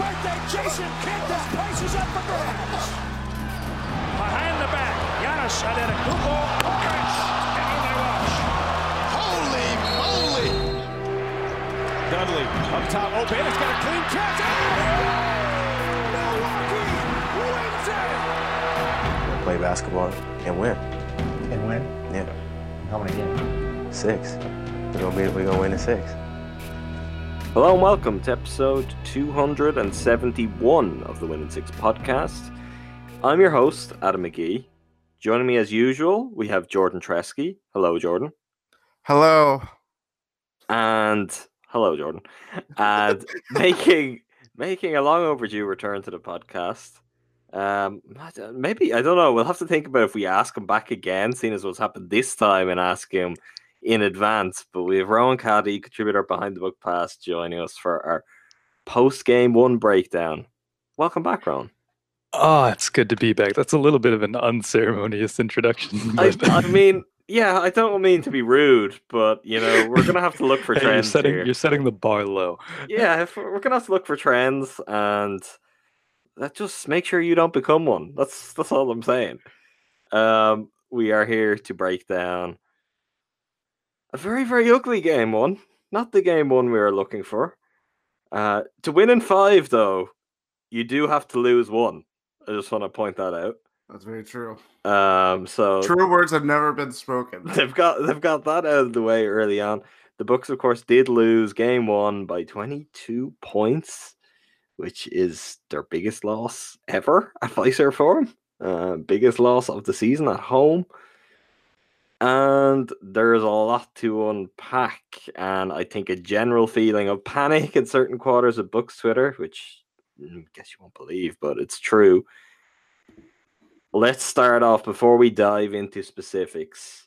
Happy birthday, Jason Kidd. This place is up for grabs. Behind the back. Giannis Antetokounmpo. Khris. And in they rush. Holy moly! Dudley up top open. It's got a clean catch. Oh! Milwaukee wins it. play basketball and win. And win? Yeah, How many games? six. We're gonna be we're gonna win in six. Hello and welcome to episode 271 of the Win in Six podcast. I'm your host, Adam McGee. Joining me as usual, we have Jordan Treske. Hello, Jordan. Hello. And hello, Jordan. And making making a long overdue return to the podcast. Um, maybe I don't know. We'll have to think about if we ask him back again, seeing as what's happened this time, and ask him in advance. But we have Rohan Katti, contributor behind the Buck Pass, joining us for our post game one breakdown. Welcome back, Rohan. Oh, it's good to be back. That's a little bit of an unceremonious introduction. I, I mean, yeah, I don't mean to be rude, but you know, we're gonna have to look for Hey, you're trends setting here. you're setting the bar low. yeah, we're gonna have to look for trends, and that just make sure you don't become one. That's that's all I'm saying. Um, we are here to break down a very very ugly game one, not the game one we were looking for. Uh, to win in five, though, you do have to lose one. I just want to point that out. That's very true. Um, so True words have never been spoken. they've got they've got that out of the way early on. The Bucks, of course, did lose game one by 22 points, which is their biggest loss ever at Fiserv Forum. Uh, biggest loss of the season at home. And there's a lot to unpack, and I think a general feeling of panic in certain quarters of Bucks Twitter, which mm, I guess you won't believe, but it's true. Let's start off before we dive into specifics.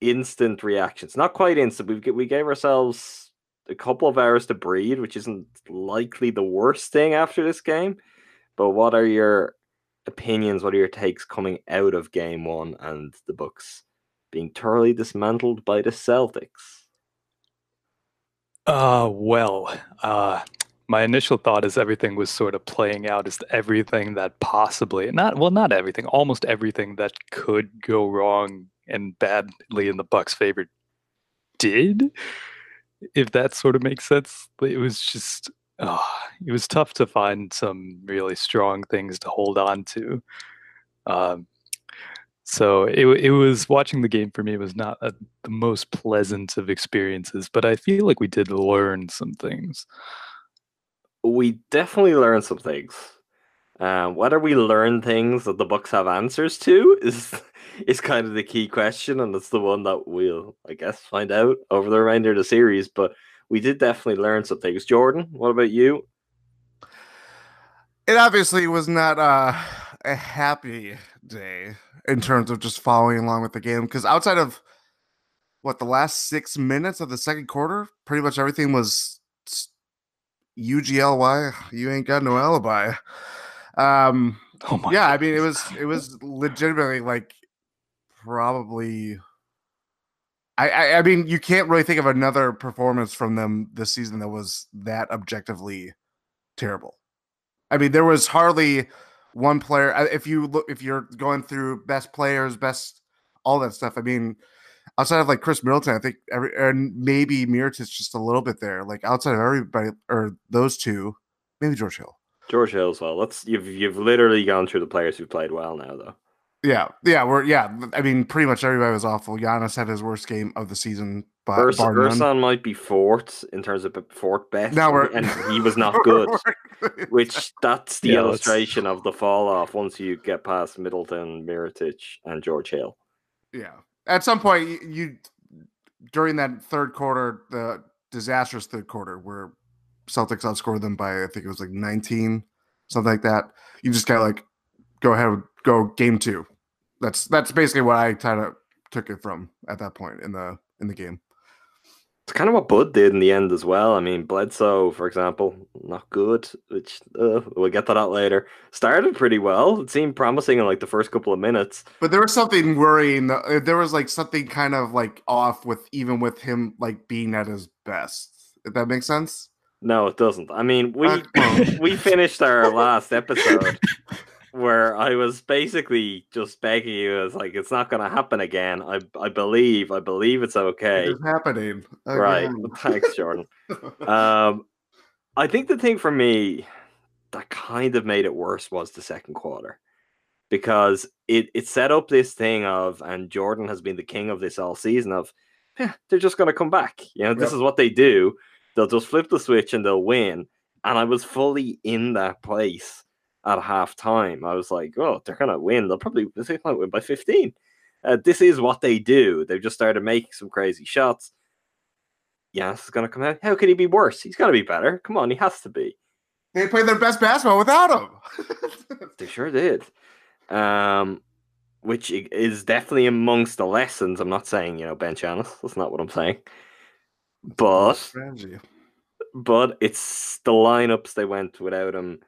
Instant reactions, not quite instant. We we gave ourselves a couple of hours to breathe, which isn't likely the worst thing after this game. But what are your opinions? What are your takes coming out of game one and the Bucks being thoroughly dismantled by the Celtics? Uh well, uh my initial thought is everything was sort of playing out as everything that possibly not well not everything, almost everything that could go wrong and badly in the Bucks' favor did. If that sort of makes sense. It was just uh, it was tough to find some really strong things to hold on to. Um so it it was watching the game for me was not a, the most pleasant of experiences, but I feel like we did learn some things. we definitely learned some things. Um, whether we learn things that the Bucks have answers to is is kind of the key question, and it's the one that we'll, I guess, find out over the remainder of the series. But we did definitely learn some things. Jordan, what about you? It obviously was not uh, a happy day in terms of just following along with the game because outside of what the last six minutes of the second quarter, pretty much everything was UGLY. You ain't got no alibi. Um, Oh my yeah, I mean, it was it was legitimately like probably. I, I I mean, you can't really think of another performance from them this season that was that objectively terrible. I mean, there was hardly one player. Uh, if you look, if you're going through best players, best all that stuff. I mean, outside of like Khris Middleton, I think every and maybe Mirotic just a little bit there. Like outside of everybody or those two, maybe George Hill. George Hill as well. Let's you've you've literally gone through the players who played well now, though. Yeah, yeah, we're yeah. I mean, pretty much everybody was awful. Giannis had his worst game of the season, but Urs- bar. Ersan might be fourth in terms of fourth best, Now we're and he was not good. Which that's the Yeah, let's- illustration of the fall off once you get past Middleton, Mirotic, and George Hill. yeah. At some point, you, you during that third quarter, the disastrous third quarter where Celtics outscored them by I think it was like nineteen, something like that. You just got like go ahead, go game two. That's that's basically what I kind of took it from at that point in the in the game. It's kind of what Bud did in the end as well. I mean, Bledsoe, for example, not good, which uh, we'll get to that later. Started pretty well. It seemed promising in like the first couple of minutes. But there was something worrying. uh, There was like something kind of like off with even with him like being at his best. If that makes sense. No, it doesn't. I mean, we Uh, we finished our last episode where I was basically just begging you. I was like, it's not going to happen again. I I believe. I believe it's okay. It's happening. Right. Thanks, Jordan. Um, I think the thing for me that kind of made it worse was the second quarter because it it set up this thing of, and Jordan has been the king of this all season of, yeah, they're just going to come back. You know, this is what they do. They'll just flip the switch and they'll win. And I was fully in that place at halftime. I was like, oh, they're going to win. They'll probably they might win by 15. Uh, this is what they do. They've just started making some crazy shots. Giannis is going to come out. How could he be worse? He's going to be better. Come on, he has to be. They played their best basketball without him. They sure did. Um, which is definitely amongst the lessons. I'm not saying you know bench Giannis. That's not what I'm saying. But but it's the lineups they went without him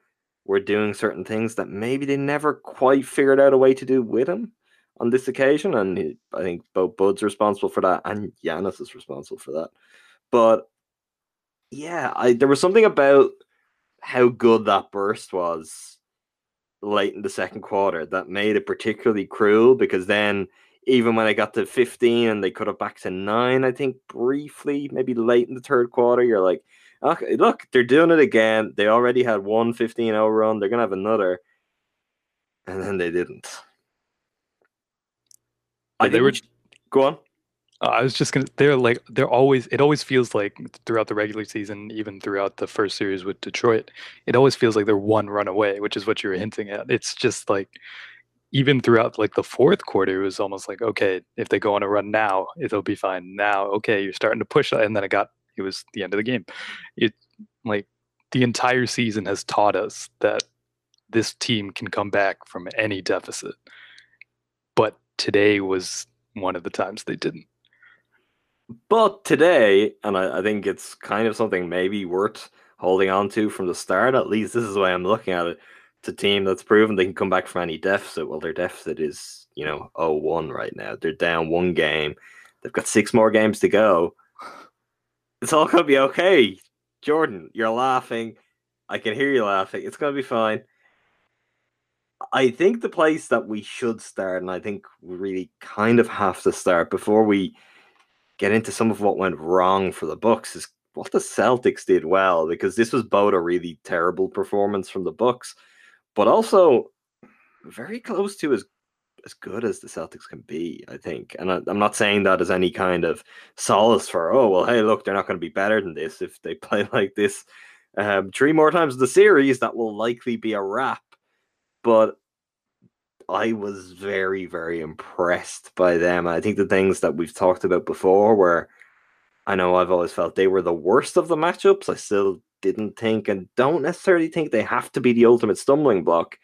were doing certain things that maybe they never quite figured out a way to do with him on this occasion. And I think both Bud's responsible for that and Giannis is responsible for that. But yeah, I there was something about how good that burst was late in the second quarter that made it particularly cruel because then even when I got to 15 and they cut it back to nine, I think briefly, maybe late in the third quarter, you're like, okay, look, they're doing it again. They already had one 15 0 run, they're going to have another. And then they didn't. I they think were- Go on. Uh, I was just gonna. They're like they're always. It always feels like throughout the regular season, even throughout the first series with Detroit, it always feels like they're one run away, which is what you were hinting at. It's just like even throughout like the fourth quarter, it was almost like okay, if they go on a run now, it'll be fine. Now, okay, you're starting to push, and then it got. It was the end of the game. It like the entire season has taught us that this team can come back from any deficit, but today was one of the times they didn't. But today, and I, I think it's kind of something maybe worth holding on to from the start, at least this is the way I'm looking at it. It's a team that's proven they can come back from any deficit. Well, their deficit is, you know, 0 1 right now. They're down one game. They've got six more games to go. It's all to be okay. Jordan, you're laughing. I can hear you laughing. It's to be fine. I think the place that we should start, and I think we really kind of have to start before we get into some of what went wrong for the Bucks is what the Celtics did well because this was both a really terrible performance from the Bucks, but also very close to as as good as the Celtics can be, I think. And I, I'm not saying that as any kind of solace for oh well, hey look, they're not going to be better than this if they play like this um, three more times the series. That will likely be a wrap, but. I was very, very impressed by them. I think the things that we've talked about before, where I know I've always felt they were the worst of the matchups, I still didn't think and don't necessarily think they have to be the ultimate stumbling block.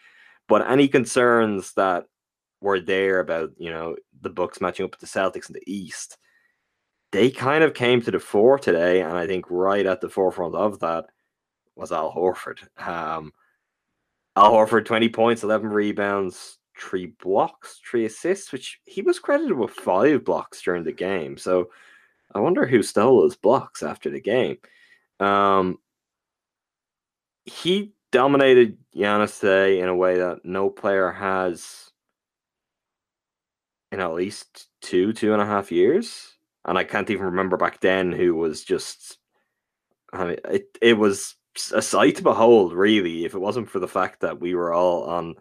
But any concerns that were there about, you know, the Bucks matching up with the Celtics in the East, they kind of came to the fore today. And I think right at the forefront of that was Al Horford. Um, Al Horford, 20 points, 11 rebounds, three blocks, three assists, which he was credited with five blocks during the game. So I wonder who stole those blocks after the game. Um, he dominated Giannis today in a way that no player has in at least two, two and a half years. And I can't even remember back then who was just. I mean, it it was a sight to behold, really. If it wasn't for the fact that we were all on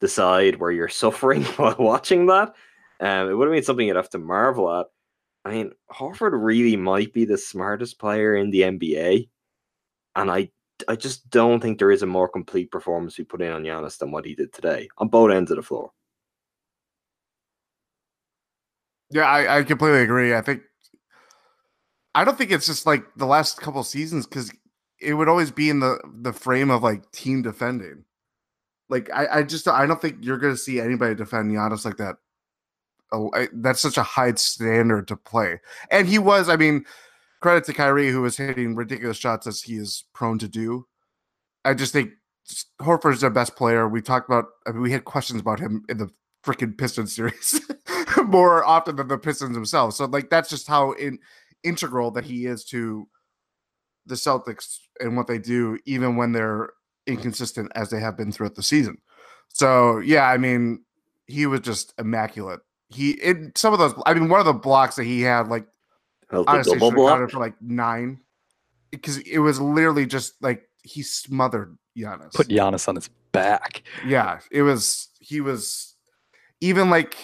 the side where you're suffering while watching that, um, it would have been something you'd have to marvel at. I mean, Horford really might be the smartest player in the NBA, and I I just don't think there is a more complete performance we put in on Giannis than what he did today on both ends of the floor. Yeah, I, I completely agree. I think I don't think it's just like the last couple seasons because it would always be in the the frame of like team defending. like I, I just I don't think you're gonna see anybody defend Giannis like that. Oh, I, that's such a high standard to play, and he was. I mean, credit to Kyrie who was hitting ridiculous shots as he is prone to do. I just think Horford's the best player. We talked about. I mean, we had questions about him in the freaking Pistons series more often than the Pistons themselves. So like that's just how in, integral that he is to the Celtics and what they do, even when they're inconsistent as they have been throughout the season. So yeah, I mean, he was just immaculate. He in some of those. I mean, one of the blocks that he had, like Held the honestly, double should have counted for like nine, because it was literally just like he smothered Giannis. Put Giannis on his back. Yeah, it was. He was even like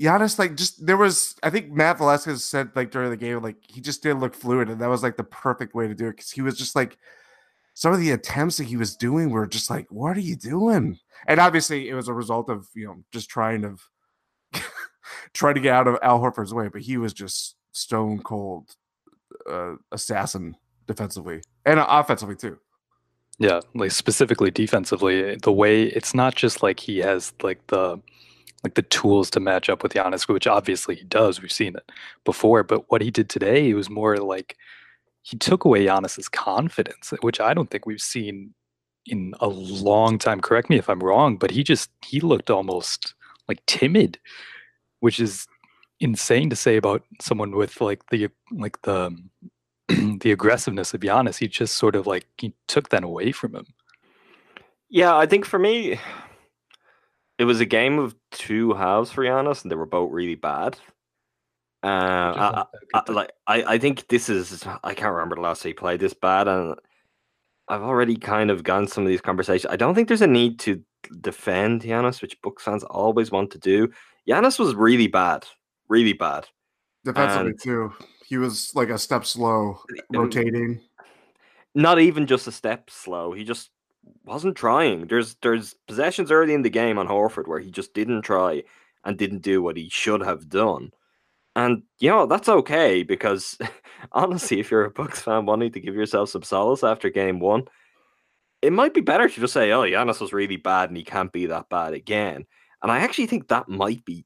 Giannis. Like just there was. I think Matt Velazquez said like during the game, like he just didn't look fluid, and that was like the perfect way to do it because he was just like some of the attempts that he was doing were just like, what are you doing? And obviously, it was a result of you know just trying to trying to get out of Al Horford's way, but he was just stone cold uh, assassin defensively and offensively too. Yeah, like specifically defensively, the way it's not just like he has like the like the tools to match up with Giannis, which obviously he does. We've seen it before, but what he did today, it was more like he took away Giannis's confidence, which I don't think we've seen in a long time. Correct me if I'm wrong, but he just he looked almost like timid, which is insane to say about someone with like the like the the aggressiveness of Giannis. He just sort of like he took that away from him. Yeah, I think for me, it was a game of two halves for Giannis, and they were both really bad. Uh, I, I, I- like I, I think this is I can't remember the last time he played this bad, and I've already kind of gone some of these conversations. I don't think there's a need to defend Giannis, which Bucks fans always want to do. Giannis was really bad, really bad. Defensively And- too, he was like a step slow, rotating. Not even just a step slow. He just wasn't trying. There's there's possessions early in the game on Horford where he just didn't try and didn't do what he should have done. And you know, that's okay because honestly, if you're a Bucks fan wanting to give yourself some solace after game one, it might be better to just say, Oh, Giannis was really bad and he can't be that bad again. And I actually think that might be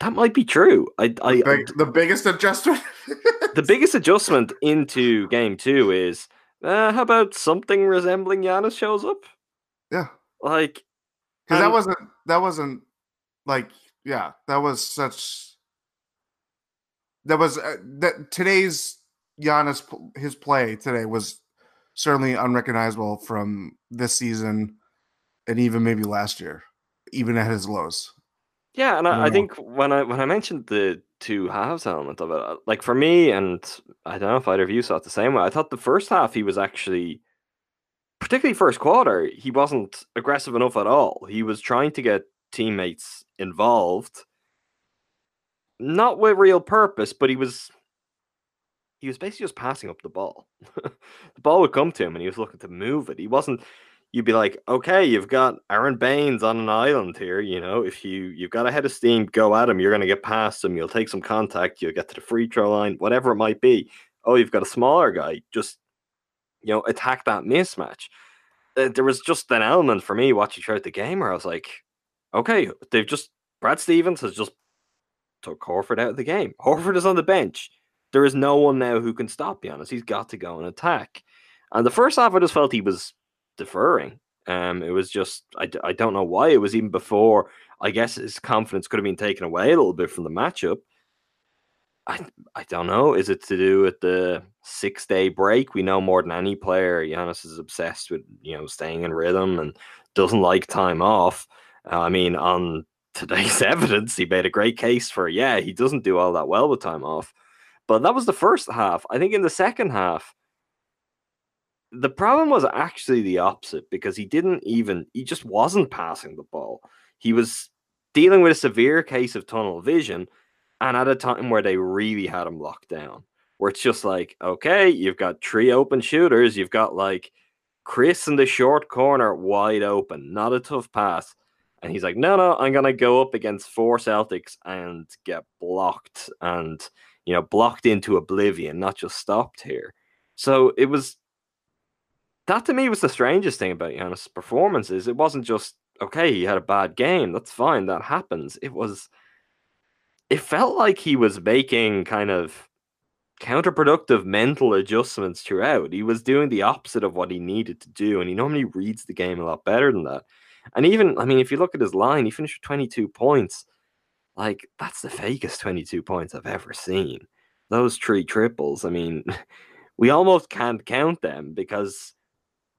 that might be true. I I Like, the biggest adjustment. the biggest adjustment into game two is uh, how about something resembling Giannis shows up? yeah, Like because that wasn't that wasn't like yeah that was such that was uh, that today's Giannis his play today was certainly unrecognizable from this season and even maybe last year, even at his lows. Yeah, and I, I Mm. think when I when I mentioned the two halves element of it, uh, like for me, and I don't know if either of you saw it the same way. I thought the first half he was actually, particularly first quarter, he wasn't aggressive enough at all. He was trying to get teammates involved, not with real purpose, but he was he was basically just passing up the ball. the ball would come to him, and he was looking to move it. He wasn't you'd be like, okay, you've got Aron Baynes on an island here. You know, if you you've got a head of steam, go at him. You're going to get past him. You'll take some contact. You'll get to the free throw line, whatever it might be. Oh, you've got a smaller guy. Just you know, attack that mismatch. Uh, there was just an element for me watching throughout the game where I was like, okay, they've just Brad Stevens has just took Horford out of the game. Horford is on the bench. There is no one now who can stop Giannis. He's got to go and attack. And the first half, I just felt he was deferring. Um, it was just I, I don't know why. It was even before. I guess his confidence could have been taken away a little bit from the matchup. I I don't know. Is it to do with the six day break? We know more than any player. Giannis is obsessed with you know staying in rhythm and doesn't like time off. Uh, I mean, on today's evidence, he made a great case for yeah, he doesn't do all that well with time off. But that was the first half. I think in the second half, the problem was actually the opposite because he didn't even he just wasn't passing the ball. He was dealing with a severe case of tunnel vision and at a time where they really had him locked down. Where it's just like, okay, you've got three open shooters, you've got like Khris in the short corner wide open, not a tough pass. And he's like, no, no, I'm gonna go up against four Celtics and get blocked and you know, blocked into oblivion, not just stopped here. So it was that to me was the strangest thing about Giannis' performances. It wasn't just okay, he had a bad game. That's fine. That happens. It was, it felt like he was making kind of counterproductive mental adjustments throughout. He was doing the opposite of what he needed to do, and he normally reads the game a lot better than that. And even, I mean, if you look at his line, he finished with 22 points. Like, that's the fakest 22 points I've ever seen. Those three triples, I mean, we almost can't count them because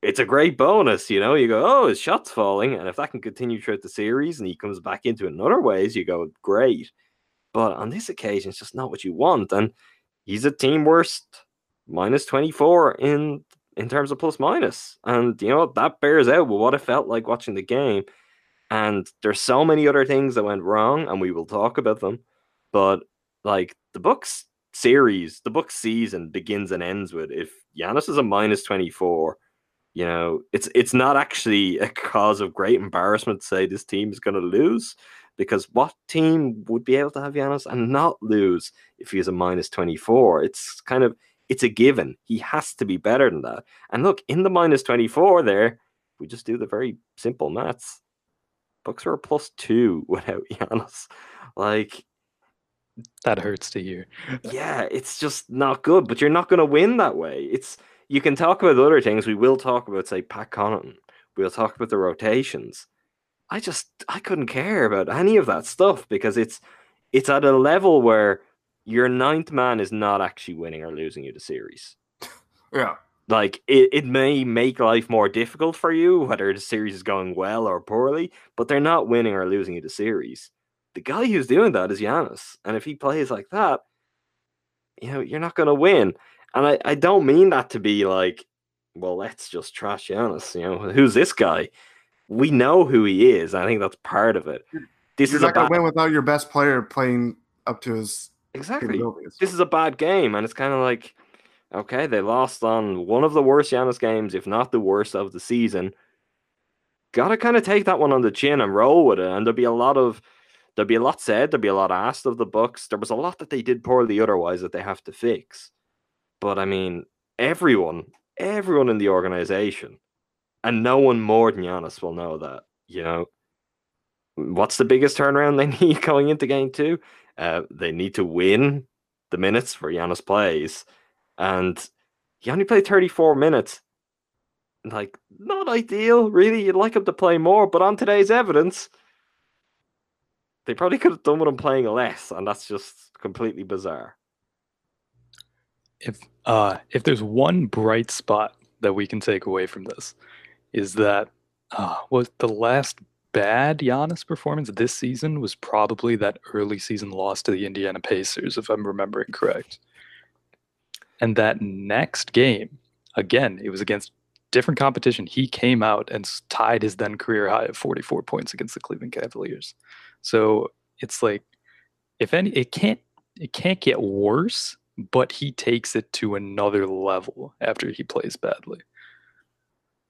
it's a great bonus, you know. You go, oh, his shot's falling, and if that can continue throughout the series and he comes back into it in other ways, you go, great. But on this occasion, it's just not what you want. And he's a team worst minus 24 in in terms of plus. And you know, that bears out with what it felt like watching the game. And there's so many other things that went wrong, and we will talk about them. But like the Bucks series, the book season begins and ends with if Giannis is a minus 24 you know, it's it's not actually a cause of great embarrassment to say this team is going to lose, because what team would be able to have Giannis and not lose if he's a minus twenty four? It's kind of it's a given. He has to be better than that. And look, in the minus twenty four, there we just do the very simple maths. Bucks are a plus two without Giannis. Like that hurts to hear. yeah, it's just not good. But you're not going to win that way. It's you can talk about other things. We will talk about, say, Pat Connaughton. We'll talk about the rotations. I just I couldn't care about any of that stuff because it's it's at a level where your ninth man is not actually winning or losing you the series. Yeah. Like it, it may make life more difficult for you, whether the series is going well or poorly, but they're not winning or losing you the series. The guy who's doing that is Giannis. And if he plays like that, you know, you're not gonna win. And I, I don't mean that to be like, well, let's just trash Giannis. You know, who's this guy? We know who he is. I think that's part of it. This You're is not a going to win without your best player playing up to his exactly. This is a bad game, and it's kind of like, okay, they lost on one of the worst Giannis games, if not the worst of the season. Got to kind of take that one on the chin and roll with it. And there'll be a lot of there'll be a lot said. There'll be a lot asked of the Bucks. There was a lot that they did poorly otherwise that they have to fix. But I mean, everyone, everyone in the organization, and no one more than Giannis will know that. You know, what's the biggest turnaround they need going into game two? Uh, they need to win the minutes where Giannis plays, and he only played 34 minutes. Like, not ideal, really. You'd like him to play more, but on today's evidence, they probably could have done with him playing less, and that's just completely bizarre. If uh if there's one bright spot that we can take away from this is that uh was the last bad Giannis performance this season was probably that early season loss to the Indiana Pacers if I'm remembering correct. And that next game, again, it was against different competition. He came out and tied his then career high of 44 points against the Cleveland Cavaliers. So it's like if any it can't it can't get worse but he takes it to another level after he plays badly.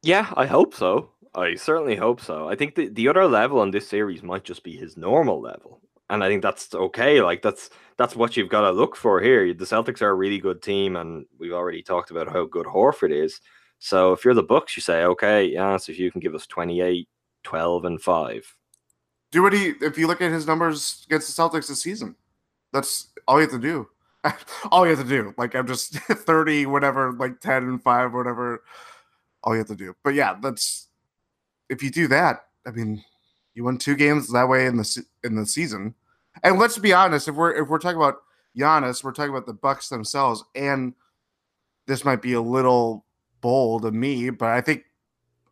Yeah, I hope so. I certainly hope so. I think the, the other level on this series might just be his normal level. And I think that's okay. Like that's that's what you've got to look for here. The Celtics are a really good team, and we've already talked about how good Horford is. So if you're the Bucks, you say, okay, yeah, so if you can give us 28, 12, and 5. Do what he if you look at his numbers against the Celtics this season. That's all you have to do. all you have to do. Like I'm just 30, whatever, like 10 and 5, whatever. All you have to do. But yeah, that's if you do that, I mean, you won two games that way in the in the season. And let's be honest, if we're if we're talking about Giannis, we're talking about the Bucks themselves, and this might be a little bold of me, but I think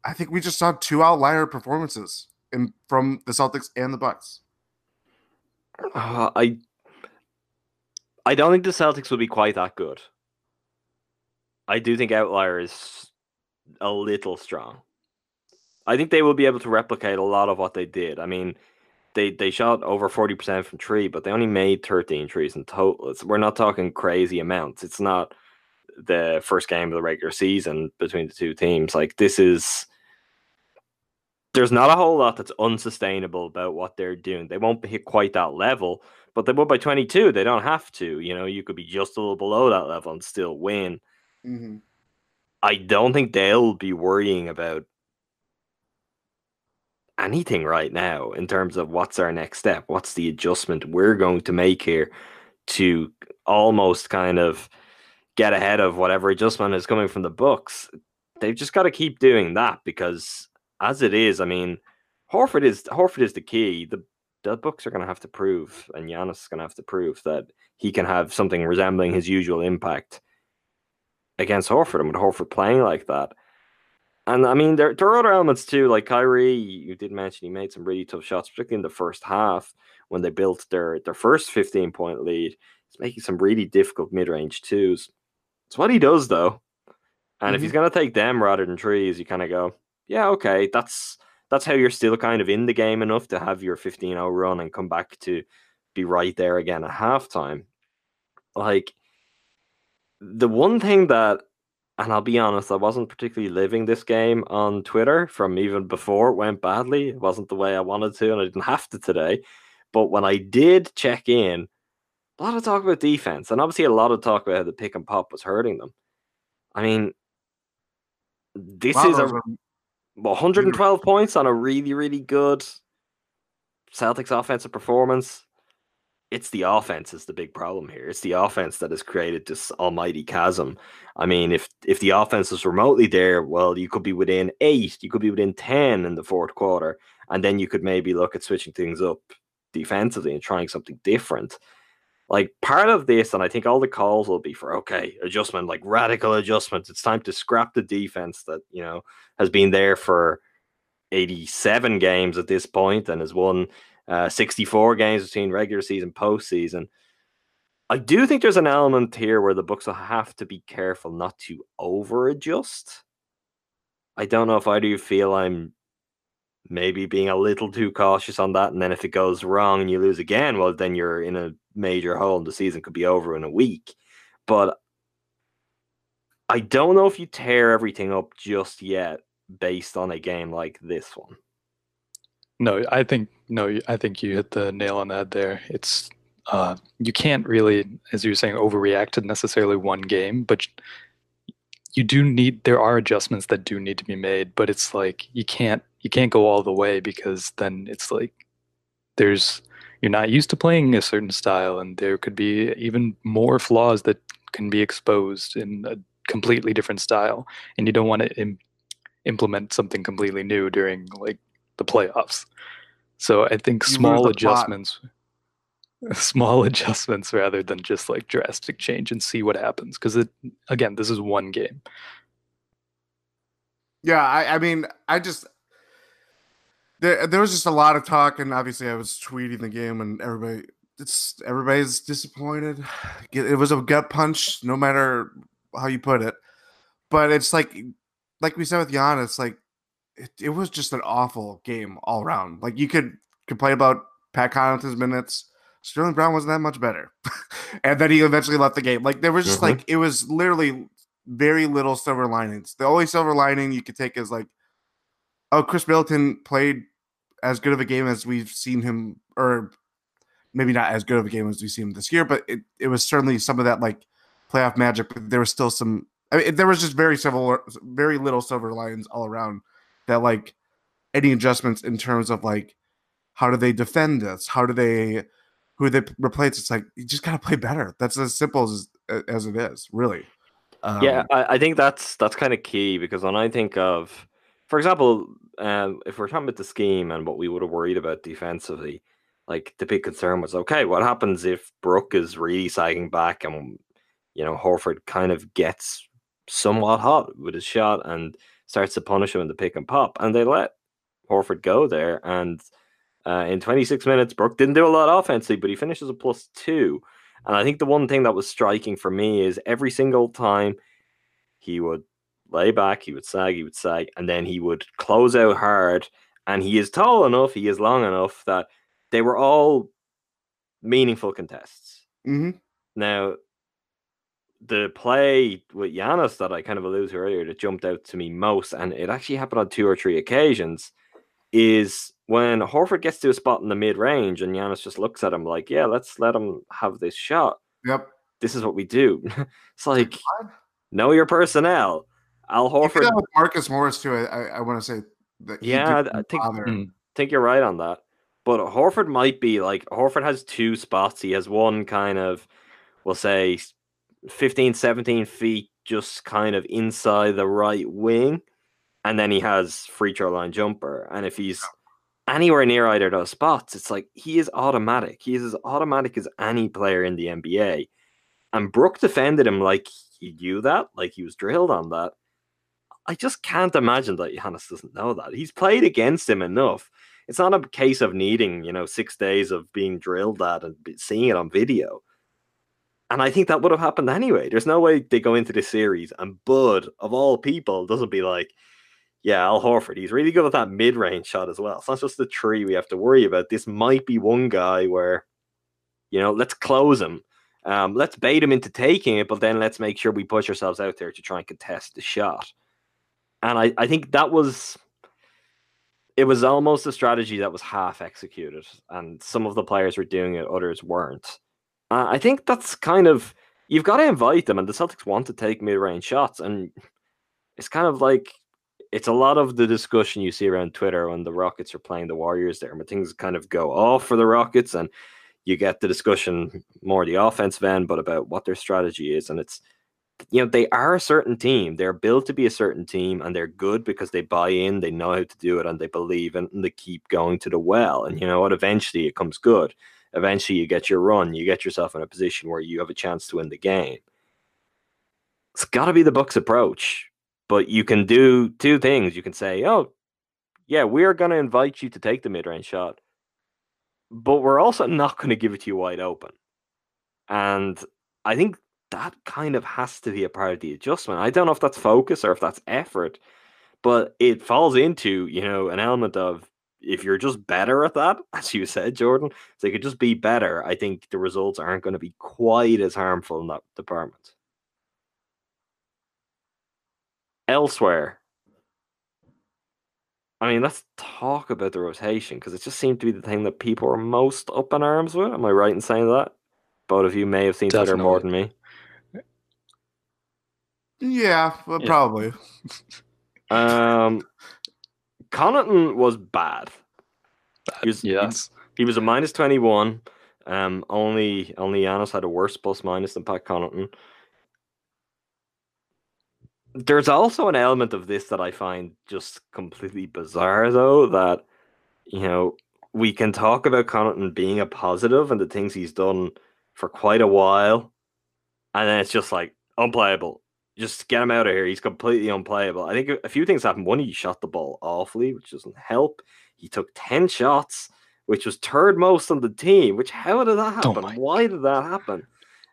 I think we just saw two outlier performances in from the Celtics and the Bucks. Uh, I I don't think the Celtics will be quite that good. I do think Outlier is a little strong. I think they will be able to replicate a lot of what they did. I mean, they they shot over 40% from three, but they only made 13 trees in total. It's, we're not talking crazy amounts. It's not the first game of the regular season between the two teams. Like this is there's not a whole lot that's unsustainable about what they're doing. They won't hit quite that level, but they won by 22. They don't have to. You know, you could be just a little below that level and still win. Mm-hmm. I don't think they'll be worrying about anything right now in terms of what's our next step, what's the adjustment we're going to make here to almost kind of get ahead of whatever adjustment is coming from the Bucks. They've just got to keep doing that because as it is, I mean, Horford is Horford is the key. The the Bucks are going to have to prove, and Giannis is going to have to prove that he can have something resembling his usual impact against Horford, and with Horford playing like that. And I mean, there, there are other elements too, like Kyrie. You did mention he made some really tough shots, particularly in the first half when they built their their first fifteen point lead. He's making some really difficult mid range twos. It's what he does, though. And mm-hmm. if he's going to take them rather than trees, you kind of go, yeah, okay, that's that's how you're still kind of in the game enough to have your 15-0 run and come back to be right there again at halftime. Like the one thing that and I'll be honest, I wasn't particularly living this game on Twitter from even before it went badly. It wasn't the way I wanted to, and I didn't have to today. But when I did check in, a lot of talk about defense, and obviously a lot of talk about how the pick and pop was hurting them. I mean, this wow, is a 112 points on a really, really good Celtics offensive performance. It's the offense is the big problem here. It's the offense that has created this almighty chasm. I mean, if if the offense is remotely there, well, you could be within eight, you could be within ten in the fourth quarter, and then you could maybe look at switching things up defensively and trying something different like part of this, and I think all the calls will be for okay, adjustment, like radical adjustments. It's time to scrap the defense that you know has been there for 87 games at this point and has won uh, 64 games between regular season postseason. I do think there's an element here where the Bucks will have to be careful not to over adjust. I don't know if I do feel I'm maybe being a little too cautious on that. And then if it goes wrong and you lose again, well, then you're in a major hole and the season could be over in a week. But I don't know if you tear everything up just yet based on a game like this one. No, I think no, I think you hit the nail on the head there. It's uh, you can't really, as you were saying, overreact to necessarily one game, but you do need there are adjustments that do need to be made but it's like you can't you can't go all the way because then it's like there's you're not used to playing a certain style and there could be even more flaws that can be exposed in a completely different style. And you don't want to Im- implement something completely new during like the playoffs. So i think you small adjustments plot. small adjustments rather than just like drastic change and see what happens. Because it again this is one game. Yeah i, I mean i just there, there was just a lot of talk and obviously i was tweeting the game and everybody it's everybody's disappointed it was a gut punch no matter how you put it but it's like like we said with Giannis, like it, it was just an awful game all around like you could complain about Pat Connaughton's minutes Sterling Brown wasn't that much better. and then he eventually left the game. Like there was just mm-hmm. like it was literally very little silver linings. The only silver lining you could take is like, oh, Khris Middleton played as good of a game as we've seen him, or maybe not as good of a game as we've seen him this year, but it, it was certainly some of that like playoff magic. But there was still some. I mean, there was just very several, very little silver lines all around. That like any adjustments in terms of like how do they defend this? How do they who they replace. It's like you just gotta play better. That's as simple as as it is, really. Um, yeah, I, I, think that's that's kind of key because when I think of, for example, um, if we're talking about the scheme and what we would have worried about defensively, like the big concern was okay, what happens if Brook is really sagging back and you know Horford kind of gets somewhat hot with his shot and starts to punish him in the pick and pop, and they let Horford go there and uh, in 26 minutes, Brook didn't do a lot offensively, but he finishes a plus two. And I think the one thing that was striking for me is every single time he would lay back, he would sag, he would sag, and then he would close out hard. And he is tall enough, he is long enough that they were all meaningful contests. Mm-hmm. Now, the play with Giannis that I kind of alluded to earlier that jumped out to me most, and it actually happened on two or three occasions, is when Horford gets to a spot in the mid range and Giannis just looks at him like, yeah, let's let him have this shot. Yep. This is what we do. it's like, know your personnel. Al Horford. Marcus Morris, too. I, I, I want to say that. Yeah, I think. Mm. think you're right on that. But Horford might be like Horford has two spots. He has one kind of, we'll say, 15, 17 feet just kind of inside the right wing. And then he has free throw line jumper. And if he's anywhere near either of those spots, it's like he is automatic. He is as automatic as any player in the NBA. And Brook defended him like he knew that, like he was drilled on that. I just can't imagine that Giannis doesn't know that. He's played against him enough. It's not a case of needing, you know, six days of being drilled at and seeing it on video. And I think that would have happened anyway. There's no way they go into this series and Bud, of all people, doesn't be like, yeah, Al Horford, he's really good at that mid range shot as well. It's not just the tree we have to worry about. This might be one guy where, you know, let's close him. Um, let's bait him into taking it, but then let's make sure we push ourselves out there to try and contest the shot. And I, I think that was it was almost a strategy that was half executed, and some of the players were doing it, others weren't. Uh, I think that's kind of you've got to invite them, and the Celtics want to take mid range shots, and it's kind of like it's a lot of the discussion you see around Twitter when the Rockets are playing the Warriors there, when things kind of go off for the Rockets, and you get the discussion more the offensive end, but about what their strategy is, and it's you know they are a certain team they're built to be a certain team and they're good because they buy in they know how to do it and they believe in and they keep going to the well and you know what? Eventually it comes good. Eventually you get your run you get yourself in a position where you have a chance to win the game. It's got to be the bucks approach but you can do two things. You can say oh yeah we're going to invite you to take the mid-range shot but we're also not going to give it to you wide open. And i think that kind of has to be a part of the adjustment. I don't know if that's focus or if that's effort, but it falls into, you know, an element of if you're just better at that, as you said, Jordan, so you could just be better, I think the results aren't going to be quite as harmful in that department. Elsewhere, I mean, let's talk about the rotation because it just seemed to be the thing that people are most up in arms with. Am I right in saying that? Both of you may have seen Definitely. Twitter more than me. Yeah, well, yeah. probably. um, Connaughton was bad. He was, yes, he, he, was a minus twenty one. Um, only only Giannis had a worse plus minus than Pat Connaughton. There's also an element of this that I find just completely bizarre, though. That you know we can talk about Connaughton being a positive and the things he's done for quite a while, and then it's just like unplayable, just get him out of here. He's completely unplayable. I think a few things happened. One, he shot the ball awfully, which doesn't help. He took 10 shots, which was third most on the team. Which how did that happen? Why did that happen?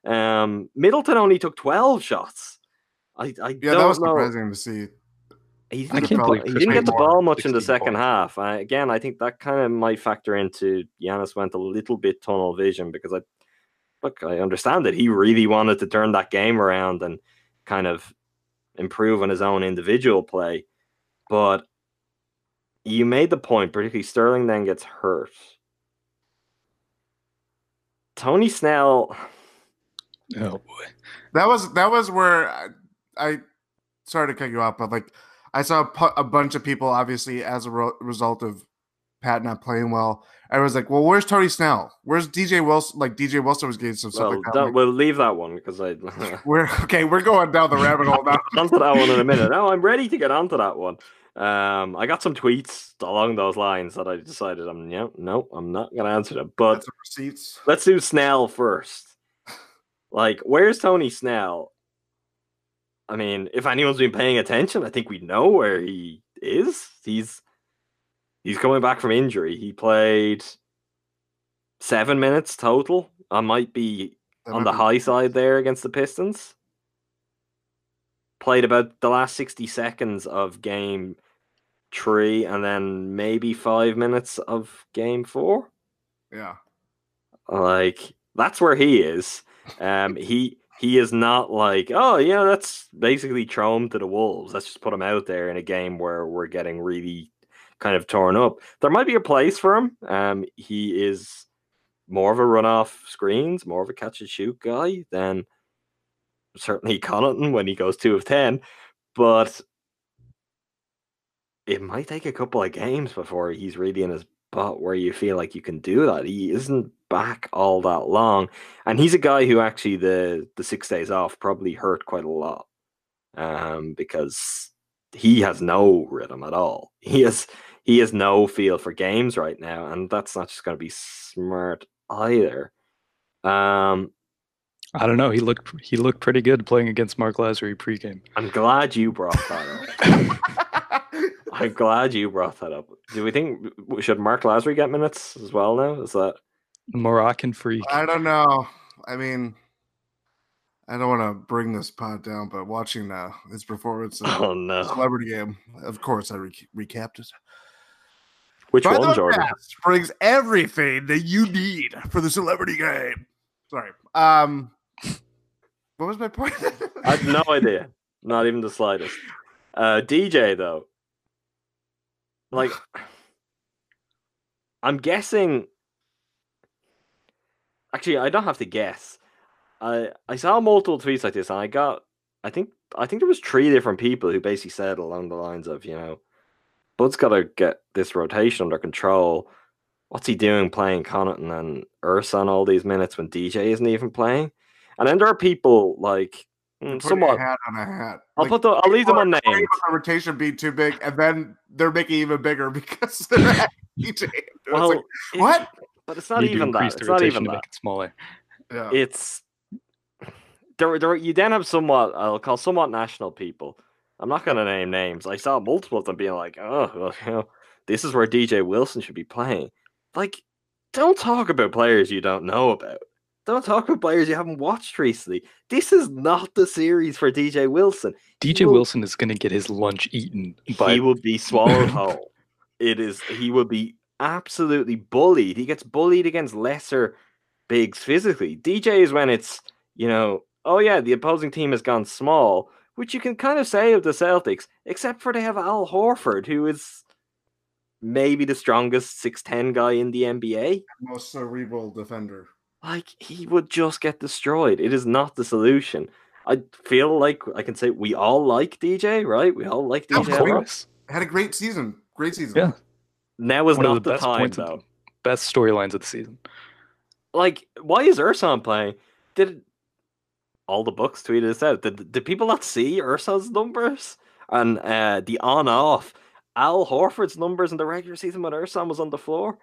Um, Middleton only took 12 shots. I, I yeah, that was know. surprising to see. He didn't, get, he didn't get the ball much in the second points. half. Uh, again, I think that kind of might factor into Giannis went a little bit tunnel vision because I look, I understand that he really wanted to turn that game around and kind of improve on his own individual play. But you made the point, particularly Sterling then gets hurt. Tony Snell. Oh boy, that was that was where I, I sorry to cut you off, but like I saw a, a bunch of people, obviously as a re- result of Pat not playing well. I was like, well, where's Tony Snell? Where's DJ Wilson? Like DJ Wilson was getting some stuff well, like that. Like, we'll leave that one because I. we're okay. We're going down the rabbit hole now. onto that one in a minute. No, I'm ready to get onto that one. Um, I got some tweets along those lines that I decided I'm yeah, no, I'm not gonna answer them. But receipts. let's do Snell first. Like, where's Tony Snell? I mean, if anyone's been paying attention, I think we know where he is. He's He's coming back from injury. He played seven minutes total. I might be on the high side there against the Pistons. Played about the last 60 seconds of game three and then maybe five minutes of game four. Yeah. Like, that's where he is. Um, he he is not like, oh yeah, that's basically throw him to the wolves. Let's just put him out there in a game where we're getting really kind of torn up. There might be a place for him. Um, he is more of a run off screens, more of a catch and shoot guy than certainly Connaughton when he goes two of ten. But it might take a couple of games before he's really in his butt where you feel like you can do that. He isn't back all that long, and he's a guy who actually the the six days off probably hurt quite a lot, um, because he has no rhythm at all. He has he has no feel for games right now, and that's not just going to be smart either. Um, I don't know. He looked he looked pretty good playing against Marc Lasry pregame. I'm glad you brought that up. I'm glad you brought that up. Do we think should Marc Lasry get minutes as well now? Is that Moroccan freak. I don't know. I mean, I don't want to bring this pod down, but watching uh, his performance in oh no? Celebrity Game, of course, I re- recapped it. Which By one, Jordan? Cast brings everything that you need for the Celebrity Game. Sorry. Um, what was my point? I have no idea. Not even the slightest. Uh, DJ though, like, I'm guessing. Actually, I don't have to guess. I I saw multiple tweets like this, and I got. I think I think there was three different people who basically said along the lines of, you know, Bud's got to get this rotation under control. What's he doing playing Connaughton and Ersan all these minutes when DJ isn't even playing? And then there are people like mm, Putting somewhat. a hat on a hat. I'll Like, put the. I'll leave them people are unnamed. afraid of the rotation being too big, and then they're making even bigger because they're at DJ. Well, like, what? But it's not Need to even that. It's not even to that. make it smaller. Yeah. it's there, there you then have somewhat I'll call somewhat national people. I'm not gonna name names. I saw multiple of them being like, oh well, you know, this is where DJ Wilson should be playing. Like, don't talk about players you don't know about. Don't talk about players you haven't watched recently. This is not the series for DJ Wilson. DJ will- Wilson is going to get his lunch eaten by He will be swallowed whole. It is he will be absolutely bullied. He gets bullied against lesser bigs physically. DJ is when it's, you know, oh yeah, the opposing team has gone small, which you can kind of say of the Celtics, except for they have Al Horford, who is maybe the strongest 6'10 guy in the NBA. Most cerebral defender. Like he would just get destroyed. It is not the solution. I feel like I can say we all like DJ, right? We all like DJ. Of course. Had a great season. Great season. Yeah. Now is One of not the the, best time points of though. the- Best storylines of the season. like why is Ersan playing? Did all the books tweeted this out? Did, did people not see Ersan's numbers and uh, the on off Al Horford's numbers in the regular season when Ersan was on the floor?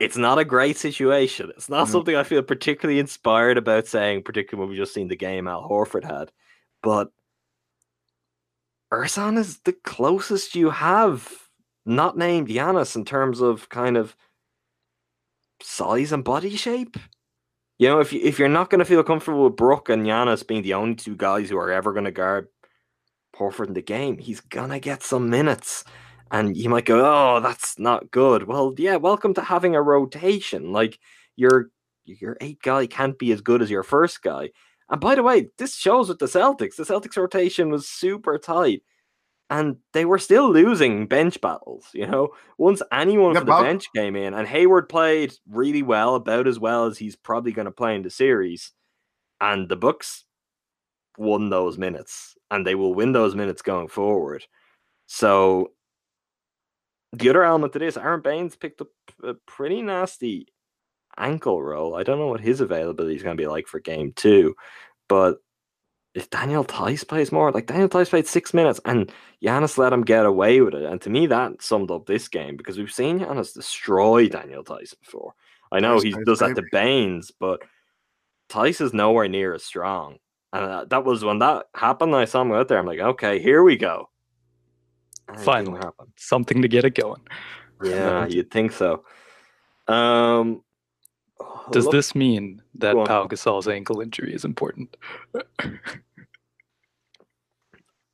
It's not a great situation. It's not No. something I feel particularly inspired about saying, particularly when we've just seen the game Al Horford had. But Ersan is the closest you have, not named Giannis, in terms of kind of size and body shape. You know, if you, if you're not going to feel comfortable with Brook and Giannis being the only two guys who are ever going to guard Horford in the game, he's gonna get some minutes, and you might go, "Oh, that's not good." Well, yeah, welcome to having a rotation. Like your your eight guy can't be as good as your first guy. And by the way, this shows with the Celtics. The Celtics rotation was super tight, and they were still losing bench battles. You know, once anyone Yeah, from the bench came in, and Hayward played really well, about as well as he's probably going to play in the series, and the Bucks won those minutes, and they will win those minutes going forward. So the other element to this, Aron Baynes picked up a pretty nasty ankle roll. I don't know what his availability is going to be like for game two, but if Daniel Theis plays more, like Daniel Theis played six minutes and Giannis let him get away with it. And to me, that summed up this game because we've seen Giannis destroy Daniel Theis before. I know Theis, he Theis, does that to. Baynes, but Theis is nowhere near as strong. And uh, that was when that happened. I saw him out there. I'm like, okay, here we go. And Finally. happen. Something to get it going. Yeah, you'd think so. Um, Does look- this mean that Go. Pau Gasol's ankle injury is important?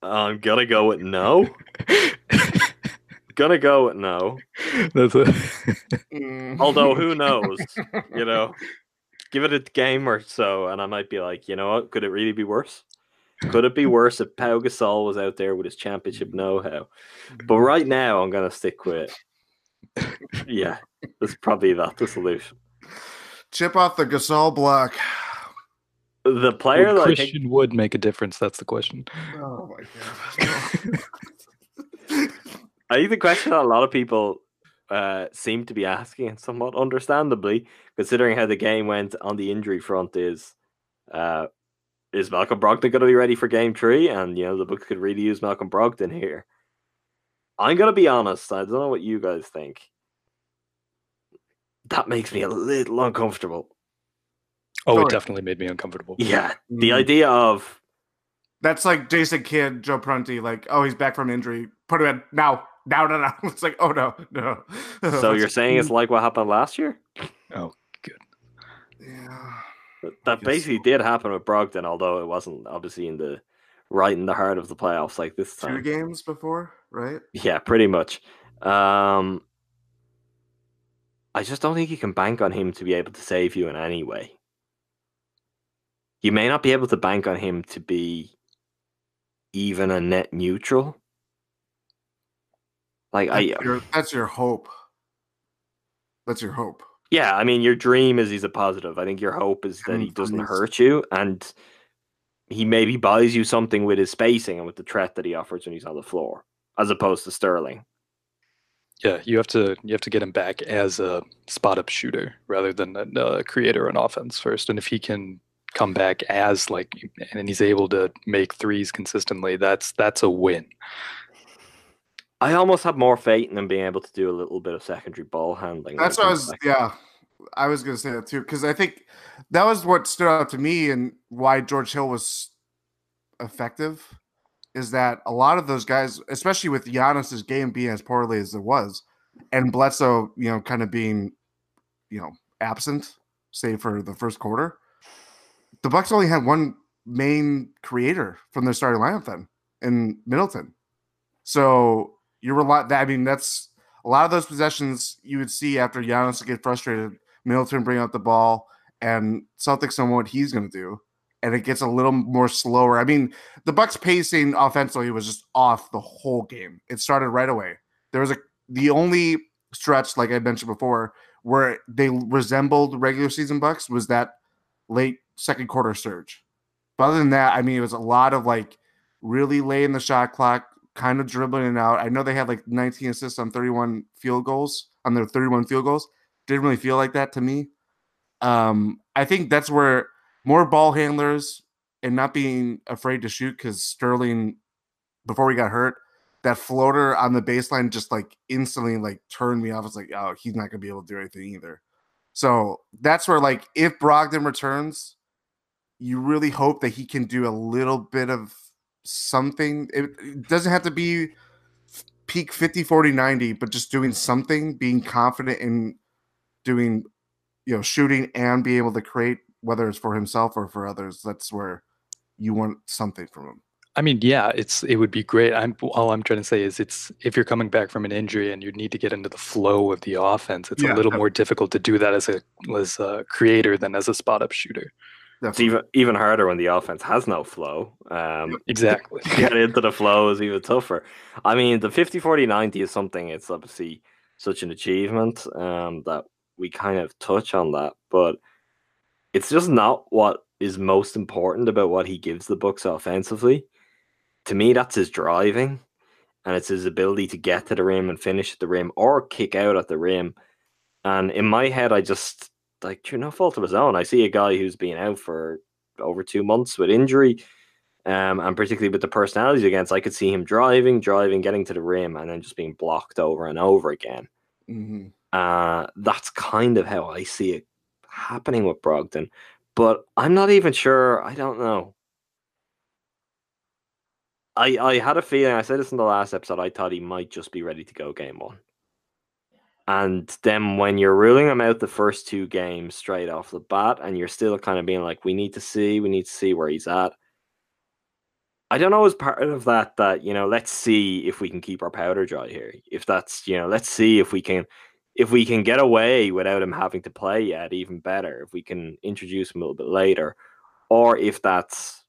I'm gonna go with no. gonna go with no. That's a Mm. Although who knows? You know, give it a game or so, and I might be like, you know what? Could it really be worse? Could it be worse if Pau Gasol was out there with his championship know-how? But right now, I'm gonna stick with. Yeah, that's probably not the solution. Chip off the Gasol block. The player Would that I think Christian Wood make a difference? That's the question. Oh my god. I think the question that a lot of people uh, seem to be asking, and somewhat understandably, considering how the game went on the injury front, is uh, is Malcolm Brogdon going to be ready for game three? And you know, the book could really use Malcolm Brogdon here. I'm going to be honest. I don't know what you guys think. That makes me a little uncomfortable. Oh, Sure. it definitely made me uncomfortable. Yeah, the Mm. idea of That's like Jason Kidd, Joe Prunty, like, oh, he's back from injury. Put him in now, now, now, now. It's like, oh no, no. so you're saying it's like what happened last year? Oh, good. Yeah. That- That basically so. did happen with Brogdon, although it wasn't obviously in the right in the heart of the playoffs like this two time. games before, right? Yeah, pretty much. Um, I just don't think you can bank on him to be able to save you in any way. You may not be able to bank on him to be even a net neutral. Like I, That's your, that's your hope. That's your hope. yeah, I mean, your dream is he's a positive. I think your hope is that he doesn't hurt you, and he maybe buys you something with his spacing and with the threat that he offers when he's on the floor, as opposed to Sterling. Yeah, you have to you have to get him back as a spot up shooter rather than a, a creator on offense first. And if he can come back as like and he's able to make threes consistently, that's that's a win. I almost have more faith in him being able to do a little bit of secondary ball handling. That's what I was. back. Yeah, I was gonna say that too because I think that was what stood out to me and why George Hill was effective is that a lot of those guys, especially with Giannis's game being as poorly as it was, and Bledsoe, you know, kind of being, you know, absent, save for the first quarter, the Bucks only had one main creator from their starting lineup then in Middleton. So you rely that I mean that's a lot of those possessions you would see after Giannis get frustrated, Middleton bring out the ball and Celtics know what he's going to do, and it gets a little more slower. I mean, the Bucks pacing offensively was just off the whole game. It started right away. There was a the only stretch, like I mentioned before, where they resembled regular season Bucks was that late second quarter surge. But other than that, I mean, it was a lot of like really late in the shot clock, kind of dribbling it out. I know they had like 19 assists on 31 field goals on their 31 field goals. Didn't really feel like that to me. Um, I think that's where more ball handlers and not being afraid to shoot because Sterling, before we got hurt, that floater on the baseline just like instantly like turned me off. It's like, oh, he's not gonna be able to do anything either. So that's where like if Brogdon returns, you really hope that he can do a little bit of something. It, it doesn't have to be peak 50, 40, 90, but just doing something, being confident in doing, you know, shooting and be able to create, whether it's for himself or for others. That's where you want something from him. I mean, yeah, it's it would be great. I'm all I'm trying to say is it's if you're coming back from an injury and you need to get into the flow of the offense, it's Yeah, a little more difficult to do that as a as a creator than as a spot up shooter. It's even even harder when the offense has no flow. Um, Exactly. get into the flow is even tougher. I mean, the 50 40 90 is something, it's obviously such an achievement um, that we kind of touch on that, but it's just not what is most important about what he gives the Bucks offensively. To me, that's his driving and it's his ability to get to the rim and finish at the rim or kick out at the rim. And in my head, I just like through no fault of his own. I see a guy who's been out for over two months with injury um, and particularly with the personalities against, I could see him driving, driving, getting to the rim, and then just being blocked over and over again. Mhm. Uh, that's kind of how I see it happening with Brogdon. But I'm not even sure. I don't know. I I had a feeling. I said this in the last episode. I thought he might just be ready to go game one. And then when you're ruling him out the first two games straight off the bat, and you're still kind of being like, we need to see, we need to see where he's at. I don't know as part of that that you know, let's see if we can keep our powder dry here. If that's you know, let's see if we can if we can get away without him having to play yet, even better. If we can introduce him a little bit later, or if that's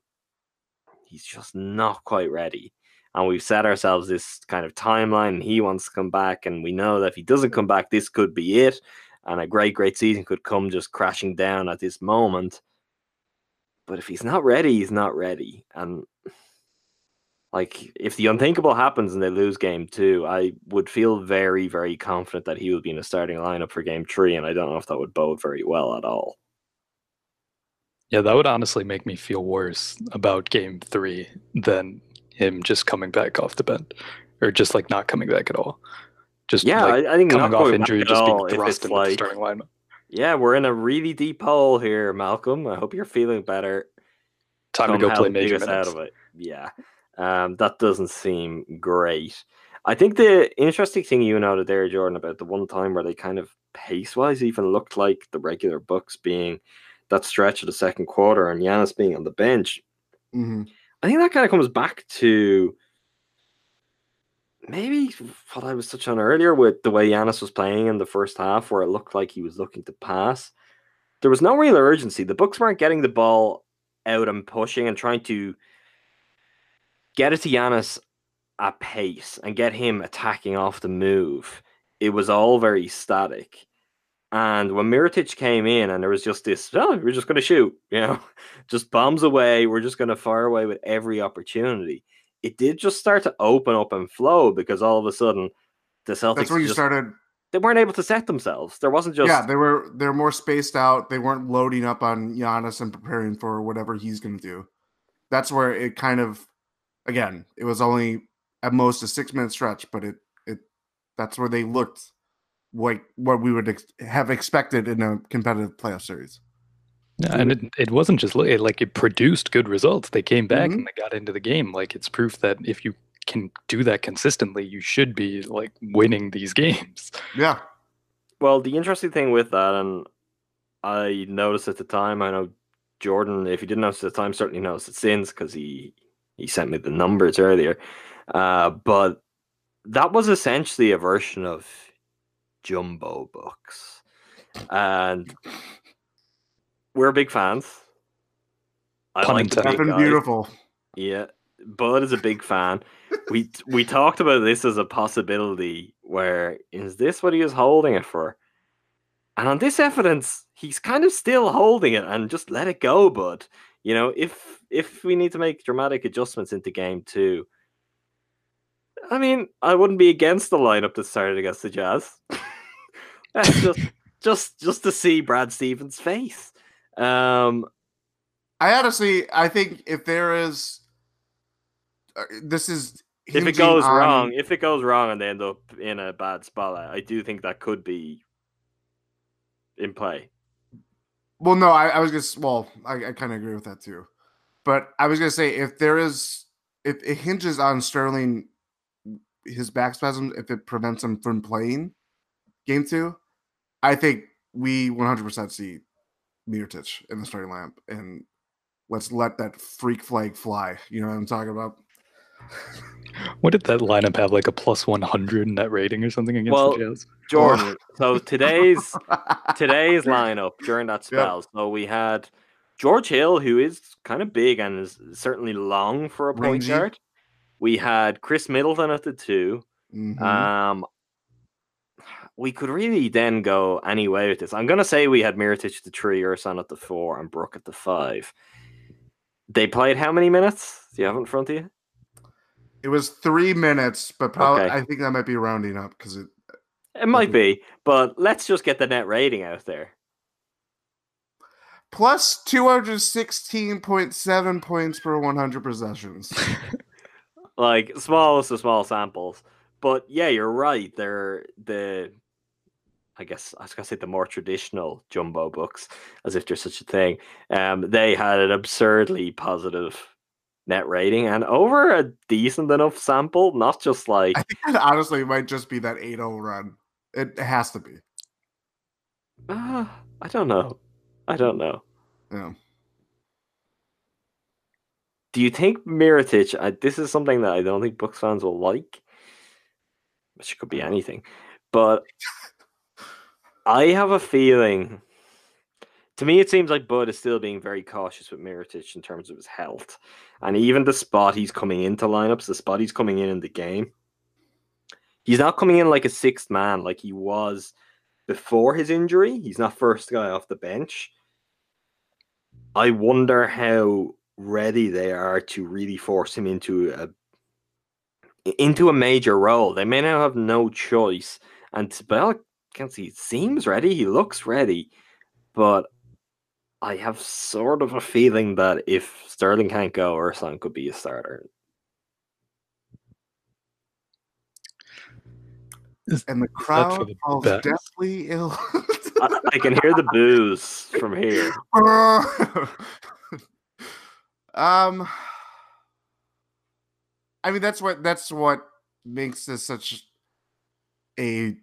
he's just not quite ready. And we've set ourselves this kind of timeline, and he wants to come back, and we know that if he doesn't come back, this could be it, and a great, great season could come just crashing down at this moment. But if he's not ready, he's not ready, and like if the unthinkable happens and they lose game two, I would feel very, very confident that he would be in a starting lineup for game three, and I don't know if that would bode very well at all. Yeah, that would honestly make me feel worse about game three than him just coming back off the bench or just like not coming back at all. Just Yeah, like, I, I think coming off injury, just being thrust into the starting lineup. yeah, we're in a really deep hole here, Malcolm. I hope you're feeling better. Time to go play major minutes. out of it. Yeah, um, that doesn't seem great. I think the interesting thing you noted there, Jordan, about the one time where they kind of pace wise even looked like the regular Bucks being that stretch of the second quarter and Giannis being on the bench. hmm I think that kind of comes back to maybe what I was touching on earlier with the way Giannis was playing in the first half, where it looked like he was looking to pass. There was no real urgency. The Bucks weren't getting the ball out and pushing and trying to get it to Giannis at pace and get him attacking off the move. It was all very static. And when Mirotic came in and there was just this, oh, we're just going to shoot, you know, just bombs away. We're just going to fire away with every opportunity. It did just start to open up and flow because all of a sudden the Celtics That's where you just- started. they weren't able to set themselves. There wasn't just yeah, they were they're more spaced out. They weren't loading up on Giannis and preparing for whatever he's going to do. That's where it kind of, again, it was only at most a six minute stretch, but it it that's where they looked like what we would ex- have expected in a competitive playoff series. Yeah, and it, it wasn't just it, like it produced good results. They came back Mhm. and they got into the game. Like it's proof that if you can do that consistently, you should be like winning these games. Yeah, Well, the interesting thing with that, and I noticed at the time, I know Jordan, if he didn't notice at the time, certainly noticed it since because he he sent me the numbers earlier. Uh, but that was essentially a version of Jumbo Bucks, and we're big fans. I Pun like the big beautiful. Yeah, Bud is a big fan. We we talked about this as a possibility. Where is this what he is holding it for? And on this evidence, he's kind of still holding it and just let it go, Bud. You know, if if we need to make dramatic adjustments into game two, I mean, I wouldn't be against the lineup that started against the Jazz. Just just just to see Brad Stevens' face. Um, I honestly, I think if there is, uh, this is if it goes on- wrong, if it goes wrong and they end up in a bad spot, I I do think that could be in play. Well, no, I, I was just well, I, I kind of agree with that too. But I was gonna say if there is, if it hinges on Sterling, his back spasm, if it prevents him from playing game two, I think we 100% see Mirotic in the starting lamp, and let's let that freak flag fly. You know what I'm talking about? What did that lineup have? Like a plus one hundred net rating or something against Well, the Jazz? Jordan. so today's today's lineup during that Yeah. spell. So we had George Hill, who is kind of big and is certainly long for a point Rangy. guard. We had Khris Middleton at the two. Mhm. Um, we could really then go any way with this. I'm gonna say we had Mirotic at the three, Ersan at the four, and Brook at the five. They played how many minutes? Do you have it in front of you? It was three minutes, but probably Okay. I think that might be rounding up because it It might be, but let's just get the net rating out there. plus 216.7 points per 100 possessions. like smallest of small samples. But yeah, you're right. They're the I guess I was gonna say the more traditional jumbo Bucks, as if there's such a thing. Um, they had an absurdly positive net rating and over a decent enough sample, not just like I think that honestly might just be that 8-0 run. It has to be. uh, I don't know. I don't know. Yeah. Do you think Mirotic? I, this is something that I don't think Bucks fans will like, which could be anything. But I have a feeling. To me, it seems like Bud is still being very cautious with Mirotic in terms of his health, and even the spot he's coming into lineups, the spot he's coming in in the game. He's not coming in like a sixth man like he was before his injury. He's not first guy off the bench. I wonder how ready they are to really force him into a into a major role. They may now have no choice. And all accounts, he seems ready. He looks ready, but I have sort of a feeling that if Sterling can't go, Ersan could be a starter. And the crowd the falls best? deathly ill. I, I can hear the boos from here. um I mean that's what that's what makes this such a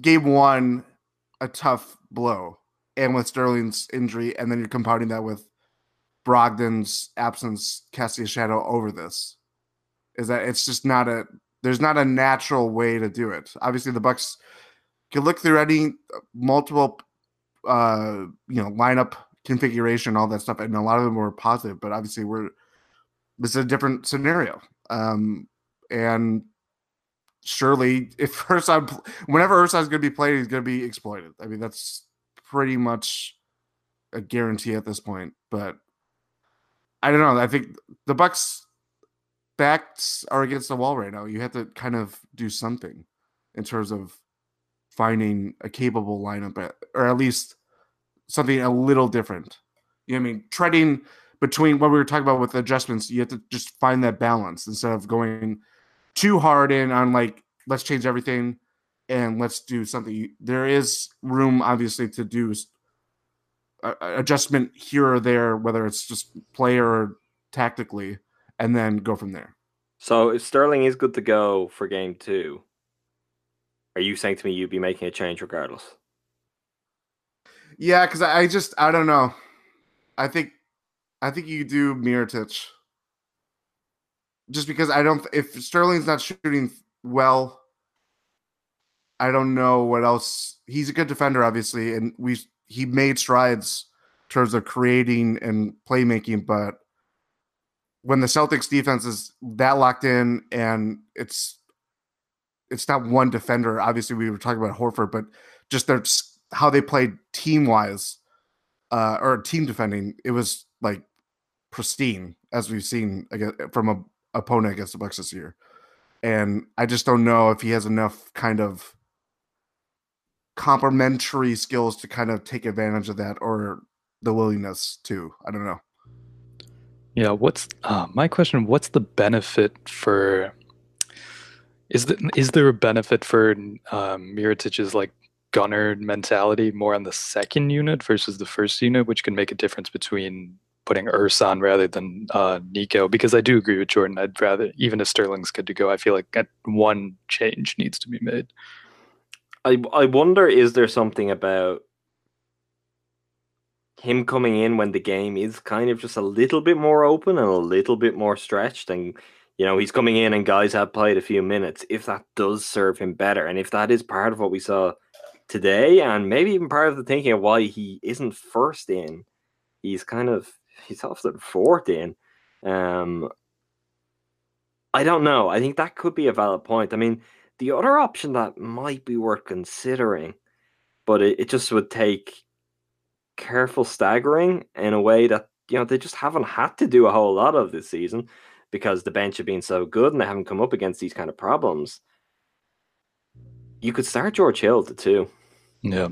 game one a tough blow. And with Sterling's injury, and then you're compounding that with Brogdon's absence casting a shadow over this. Is that it's just not a there's not a natural way to do it. Obviously the Bucks can look through any multiple uh you know lineup configuration all that stuff and a lot of them were positive but obviously we're this is a different scenario um and surely if Ersan whenever Ersan's going to be played he's going to be exploited I mean that's pretty much a guarantee at this point but I don't know I think the Bucks backs are against the wall right now you have to kind of do something in terms of finding a capable lineup or at least something a little different. You know I mean? Treading between what we were talking about with adjustments, you have to just find that balance instead of going too hard in on like, let's change everything and let's do something. There is room, obviously, to do a- a- adjustment here or there, whether it's just player or tactically, and then go from there. So if Sterling is good to go for game two, are you saying to me you'd be making a change regardless? Yeah, because I I just I don't know. I think I think you do Mirotic. Just because I don't if Sterling's not shooting well, I don't know what else. He's a good defender, obviously, and we he made strides in terms of creating and playmaking, but when the Celtics defense is that locked in and it's it's not one defender. Obviously, we were talking about Horford, but just their how they played team wise uh, or team defending, it was like pristine as we've seen against, from a opponent against the Bucks this year. And I just don't know if he has enough kind of complementary skills to kind of take advantage of that or the willingness to. I don't know. Yeah, what's uh, my question? What's the benefit for? Is the, is there a benefit for um, Mirotic's like gunner mentality more on the second unit versus the first unit, which can make a difference between putting Ersan rather than uh, Nico? Because I do agree with Jordan. I'd rather even if Sterling's good to go, I feel like one change needs to be made. I I wonder is there something about him coming in when the game is kind of just a little bit more open and a little bit more stretched and you know he's coming in and guys have played a few minutes if that does serve him better? And if that is part of what we saw today and maybe even part of the thinking of why he isn't first in he's kind of he's often fourth in um I don't know. I think that could be a valid point. I mean the other option that might be worth considering, but it, it just would take careful staggering in a way that you know they just haven't had to do a whole lot of this season because the bench have been so good and they haven't come up against these kind of problems. You could start George Hill to two. Yeah.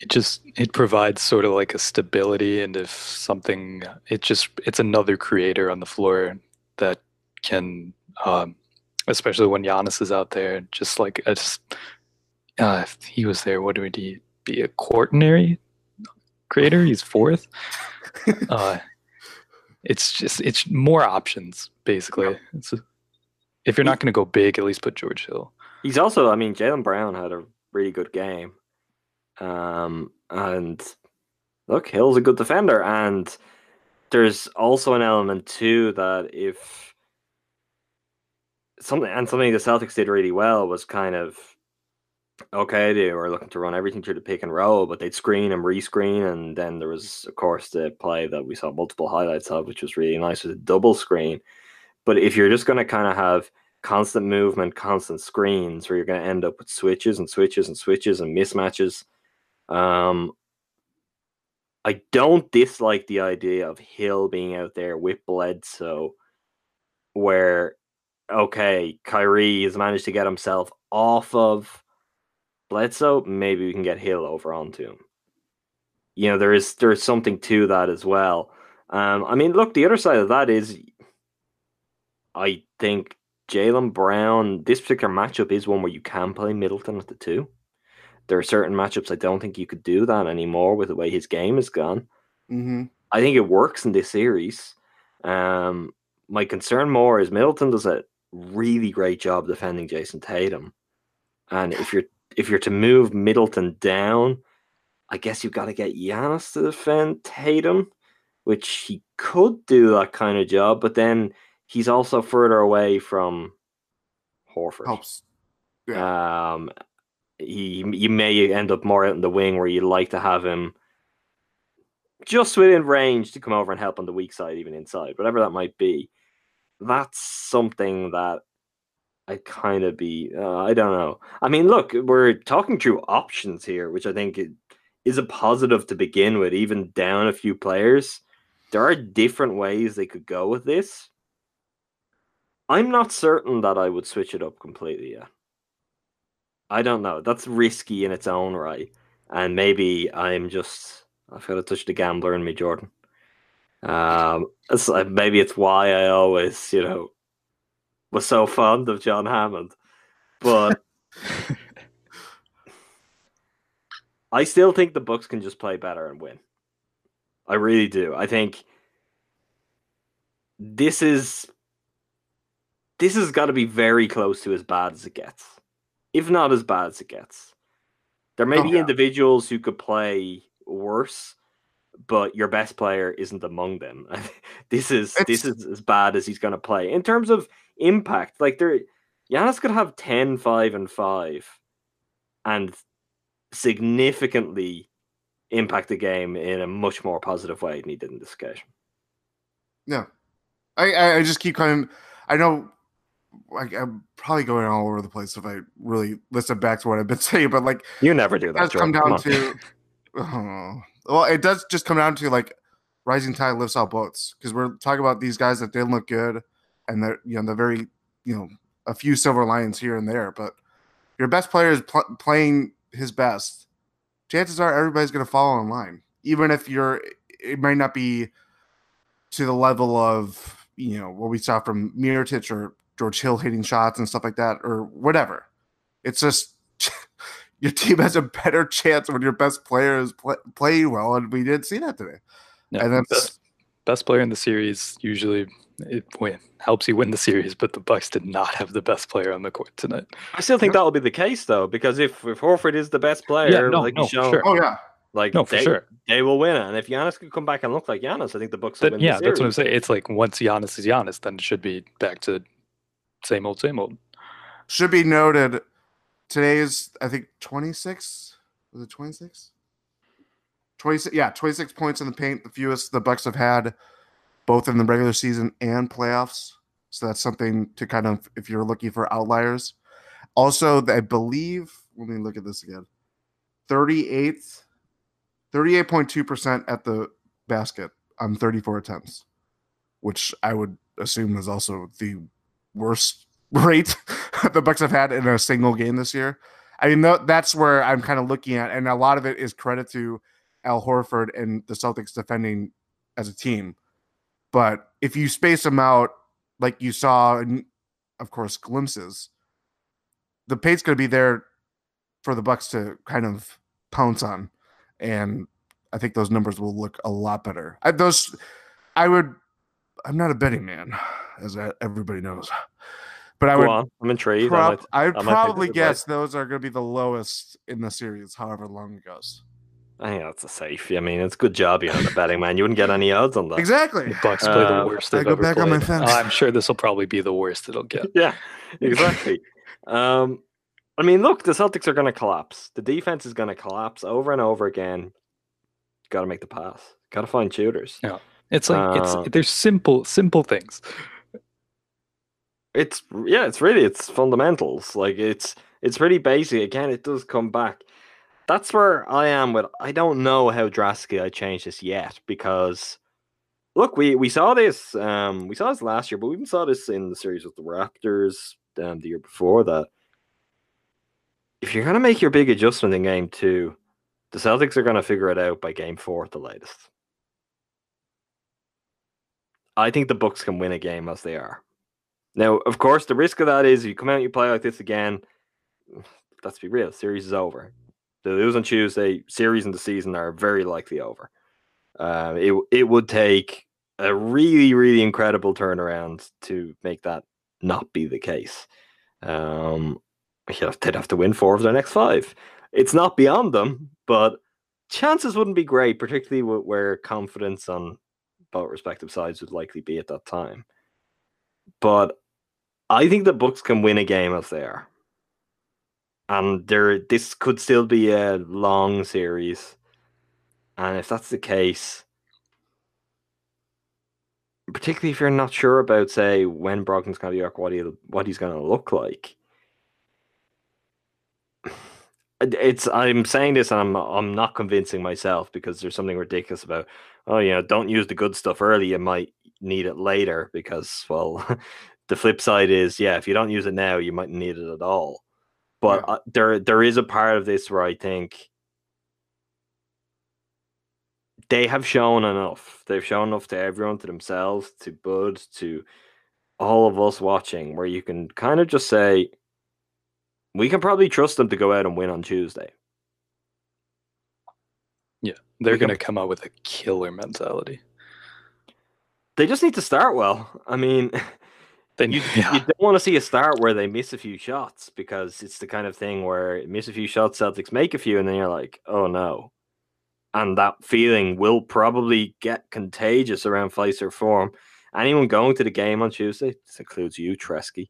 It just it provides sort of like a stability and if something it just it's another creator on the floor that can um especially when Giannis is out there just like a, s- uh, if he was there what would he be a quaternary creator he's fourth uh it's just it's more options basically it's a, if you're not going to go big at least put George Hill He's also, I mean, Jaylen Brown had a really good game. Um, and look, Hill's a good defender. And there's also an element too that if something and something the Celtics did really well was kind of okay, they were looking to run everything through the pick and roll, but they'd screen and rescreen, and then there was of course the play that we saw multiple highlights of, which was really nice with a double screen. But if you're just gonna kind of have constant movement, constant screens, where you're gonna end up with switches and switches and switches and mismatches, um I don't dislike the idea of Hill being out there with Bledsoe, where okay, Kyrie has managed to get himself off of Bledsoe. Maybe we can get Hill over onto him. You know, there is there is something to that as well. Um, I mean, look, the other side of that is, I think Jaylen Brown. This particular matchup is one where you can play Middleton at the two there are certain matchups I don't think you could do that anymore with the way his game has gone. Mm-hmm. I think it works in this series. Um, my concern more is Middleton does a really great job defending Jayson Tatum, and if you're if you're to move Middleton down, I guess you've got to get Giannis to defend Tatum, which he could do that kind of job, but then he's also further away from Horford. Helps. Um, he you may end up more out in the wing where you'd like to have him just within range to come over and help on the weak side, even inside, whatever that might be. That's something that I kind of be. Uh, I don't know. I mean, look, we're talking through options here, which I think is a positive to begin with. Even down a few players, there are different ways they could go with this. I'm not certain that I would switch it up completely yet. I don't know. That's risky in its own right, and maybe I'm just I've got to touch the gambler in me, Jordan. Um, it's, uh, maybe it's why I always, you know, was so fond of John Hammond, but I still think the Bucks can just play better and win. I really do. I think this is this has got to be very close to as bad as it gets if not as bad as it gets. There may oh, be yeah. individuals who could play worse, but your best player isn't among them. this is it's... this is as bad as he's going to play in terms of impact. Like there, Giannis could have 10, 5, and 5 and significantly impact the game in a much more positive way than he did in this occasion. Yeah. I, I just keep of I know like I'm probably going all over the place if I really listen back to what I've been saying, but like you never do that. Does come down come to oh, well, it does just come down to like rising tide lifts all boats because we're talking about these guys that didn't look good and they're you know they're very you know a few silver lions here and there, but your best player is pl- playing his best. Chances are everybody's going to follow in line, even if you're. It might not be to the level of you know what we saw from Mirotic or George Hill hitting shots and stuff like that, or whatever. It's just your team has a better chance when your best player is play, playing well, and we didn't see that today. Yeah, and that's best, best player in the series usually it win helps you win the series, but the Bucks did not have the best player on the court tonight. I still think that'll be the case though, because if, if Horford is the best player, yeah, no, like no, shown, sure. oh yeah, like no, for they, sure. they will win. And if Giannis could come back and look like Giannis, I think the Bucks will win. yeah, the that's what I'm saying. It's like once Giannis is Giannis, then it should be back to same old, same old. Should be noted. Today is I think 26. Was it 26? 26 yeah 26 points in the paint the fewest the bucks have had both in the regular season and playoffs so that's something to kind of if you're looking for outliers also i believe let me look at this again 38th 38.2% at the basket on 34 attempts which i would assume is also the worst rate the Bucks have had in a single game this year. I mean, that's where I'm kind of looking at, and a lot of it is credit to Al Horford and the Celtics defending as a team. But if you space them out, like you saw, in, of course, glimpses, the paint's going to be there for the Bucks to kind of pounce on, and I think those numbers will look a lot better. I, those, I would. I'm not a betting man as everybody knows. But I Go would, on. I'm intrigued. prob- I I would I probably take advice. guess those are going to be the lowest in the series, however long it goes. I think that's a safe. I mean, it's a good job you're not a betting man. You wouldn't get any odds on that. Exactly. The Bucks play Uh, the worst I they've go ever back on my played. fence. I'm sure this will probably be the worst it'll get. Yeah, exactly. um, I mean, look, the Celtics are going to collapse. The defense is going to collapse over and over again. Got to make the pass. Got to find shooters. Yeah, it's like Uh, it's there's simple simple things. It's yeah, it's really it's fundamentals. Like it's it's pretty basic. Again, it does come back. that's where I am with. I don't know how drastically I change this yet because look, we we saw this. Um, we saw this last year, but we even saw this in the series with the Raptors um, the year before that. If you're gonna make your big adjustment in game two, the Celtics are gonna figure it out by game four at the latest. I think the Bucks can win a game as they are. Now, of course, the risk of that is you come out and you play like this again. Let's be real, series is over. They lose on Tuesday. Series in the season are very likely over. Uh, it it would take a really really incredible turnaround to make that not be the case. Um, they'd have to win four of their next five. It's not beyond them, but chances wouldn't be great, particularly where confidence on both respective sides would likely be at that time. But I think the Bucks can win a game as they are. And there this could still be a long series. And if that's the case, particularly if you're not sure about, say, when Brogdon's going to back, what he what he's going to look like. It's I'm saying this and I'm I'm not convincing myself because there's something ridiculous about oh you know don't use the good stuff early you might need it later because well the flip side is yeah if you don't use it now you might need it at all but yeah. uh, there there is a part of this where I think they have shown enough. They've shown enough to everyone, to themselves, to Bud, to all of us watching, where you can kind of just say, we can probably trust them to go out and win on Tuesday. Yeah, they're going to come out with a killer mentality. They just need to start well. I mean, then you, yeah. you don't want to see a start where they miss a few shots because it's the kind of thing where miss a few shots, Celtics make a few, and then you're like, oh no and that feeling will probably get contagious around Fiserv Forum. Anyone going to the game on Tuesday, this includes you, Treske.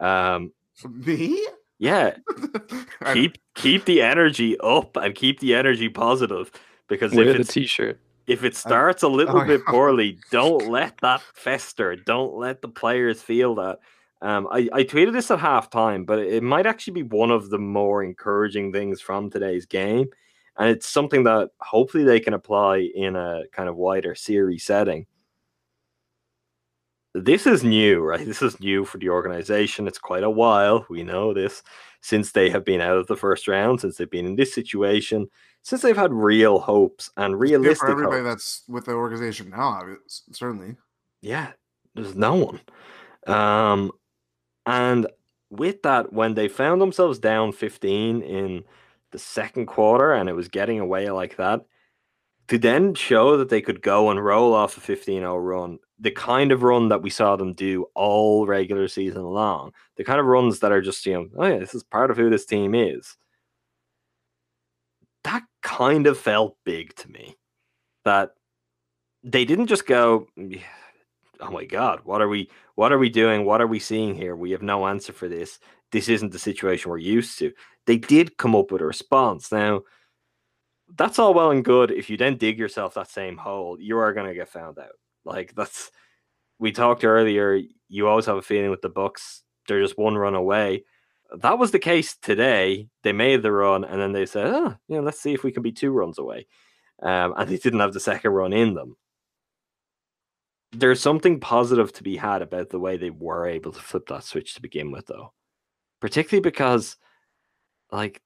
Um, Me? Yeah. keep keep the energy up and keep the energy positive because wear the t-shirt. If it starts a little oh, bit poorly, don't let that fester. Don't let the players feel that. Um, I, I tweeted this at halftime, but it might actually be one of the more encouraging things from today's game and it's something that hopefully they can apply in a kind of wider series setting. This is new, right? This is new for the organization. It's quite a while. We know this since they have been out of the first round, since they've been in this situation, since they've had real hopes and realistic. for everybody that's with the organization now, certainly. Yeah, there's no one. Um, and with that, when they found themselves down 15 in the second quarter and it was getting away like that, to then show that they could go and roll off a 15 0 run, the kind of run that we saw them do all regular season long, the kind of runs that are just, you know, oh yeah, this is part of who this team is. That kind of felt big to me. That they didn't just go, oh my god, what are we what are we doing? What are we seeing here? We have no answer for this. This isn't the situation we're used to they did come up with a response. Now, that's all well and good. If you then dig yourself that same hole, you are going to get found out. Like that's we talked earlier. You always have a feeling with the Bucks, they're just one run away. That was the case today. They made the run, and then they said, "Oh, you know, let's see if we can be two runs away." Um, and they didn't have the second run in them. There's something positive to be had about the way they were able to flip that switch to begin with, though, particularly because like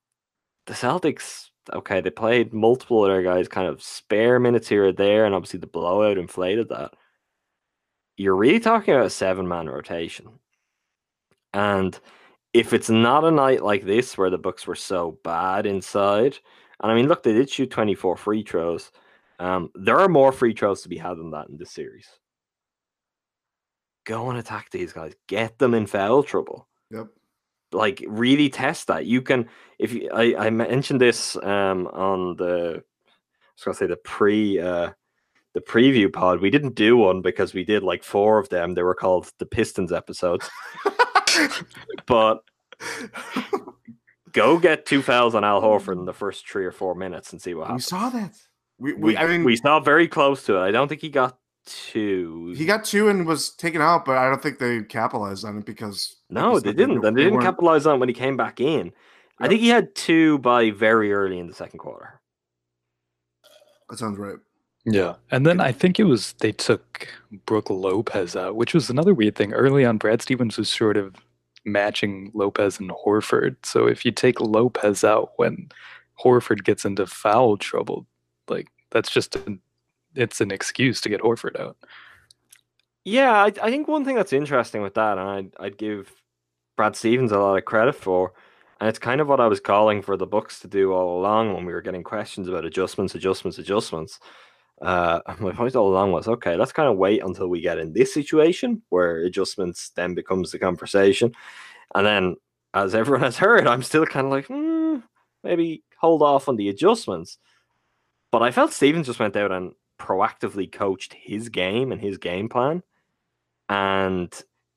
the Celtics, okay, they played multiple other guys kind of spare minutes here or there, and obviously the blowout inflated that. You're really talking about a seven man rotation. And if it's not a night like this where the Bucks were so bad inside, and I mean, look, they did shoot 24 free throws. Um, there are more free throws to be had than that in this series. Go and attack these guys. Get them in foul trouble. Yep like really test that. You can if you, I I mentioned this um on the I was gonna say the pre uh the preview pod. We didn't do one because we did like four of them. They were called the Pistons episodes. but go get two fouls on Al Horford in the first three or four minutes and see what happens. We saw that. We, we, we I mean, we saw very close to it. I don't think he got two. He got two and was taken out, but I don't think they capitalized on it because no, they didn't. They, they didn't capitalize on it when he came back in. I think he had two by very early in the second quarter. That sounds right. Yeah. And then I think it was they took Brook Lopez out, which was another weird thing. Early on, Brad Stevens was sort of matching Lopez and Horford. So if you take Lopez out when Horford gets into foul trouble, like that's just an, it's an excuse to get Horford out. Yeah, I, I think one thing that's interesting with that, and I'd, I'd give Brad Stevens a lot of credit for, and it's kind of what I was calling for the Bucks to do all along when we were getting questions about adjustments, adjustments, adjustments. Uh, my point all along was okay, let's kind of wait until we get in this situation where adjustments then becomes the conversation. And then, as everyone has heard, I'm still kind of like, hmm, maybe hold off on the adjustments. But I felt Stevens just went out and proactively coached his game and his game plan. And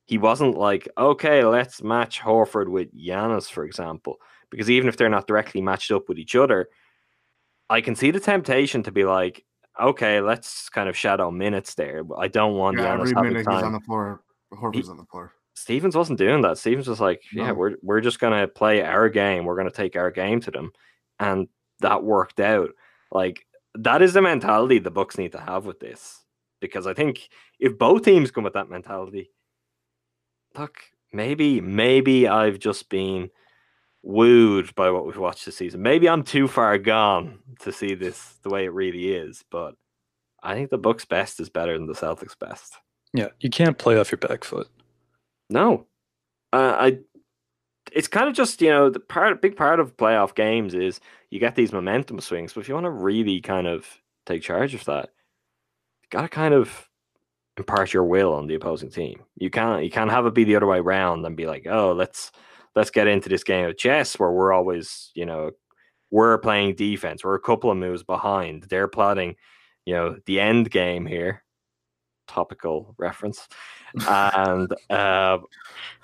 he wasn't like, okay, let's match Horford with Giannis, for example, because even if they're not directly matched up with each other, I can see the temptation to be like, okay, let's kind of shadow minutes there. But I don't want Yeah, Giannis every minute he's on the floor. Horford's on the floor. Stevens wasn't doing that. Stevens was like, yeah, No. we're we're just gonna play our game. We're gonna take our game to them, and that worked out. Like that is the mentality the Bucks need to have with this, because I think if both teams come with that mentality, look, maybe maybe I've just been wooed by what we've watched this season. Maybe I'm too far gone to see this the way it really is, but I think the Bucks' best is better than the Celtics' best. Yeah. You can't play off your back foot. No, uh, I. It's kind of just you know the part, big part of playoff games is you get these momentum swings. But if you want to really kind of take charge of that, you got to kind of impart your will on the opposing team. You can't you can't have it be the other way around and be like, oh, let's let's get into this game of chess where we're always you know we're playing defense. We're a couple of moves behind. They're plotting, you know, the end game here. Topical reference and uh,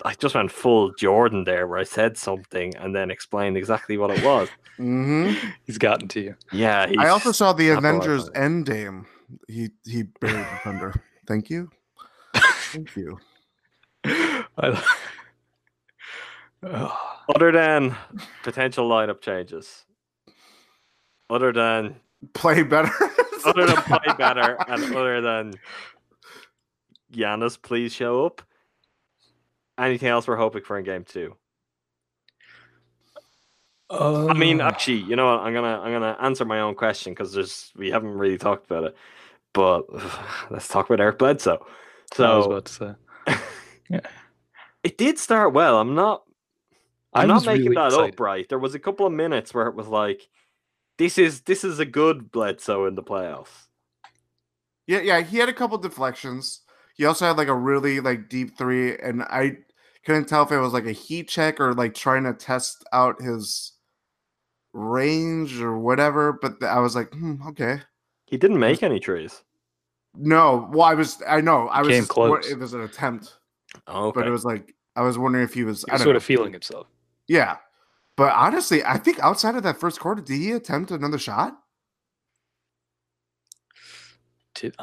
I just went full Jordan there, where I said something and then explained exactly what it was. hmm He's gotten to you. Yeah, I also saw the Avengers Wi-Fi. Endgame. He he buried the thunder. Thank you. Thank you. I, Ugh. other than potential lineup changes, other than Play better. other than play better, and other than Giannis, please show up. Anything else we're hoping for in game two? I mean, Uh, actually, you know what? I'm gonna I'm gonna answer my own question because there's we haven't really talked about it. But let's talk about Eric Bledsoe. So I was So about to say. yeah, it did start well. I'm not I I'm not making really that excited. up, right? There was a couple of minutes where it was like, this is this is a good Bledsoe in the playoffs. yeah, yeah. He had a couple deflections. He also had like a really like deep three, and I couldn't tell if it was like a heat check or like trying to test out his range or whatever. But I was like, hmm, okay. He didn't make any trees. No, well, I was, I know, I was. Came just close. It was an attempt, Oh, Okay. but it was like I was wondering if he was. He I was sort know. of feeling himself. Yeah. But honestly, I think outside of that first quarter, did he attempt another shot? Did-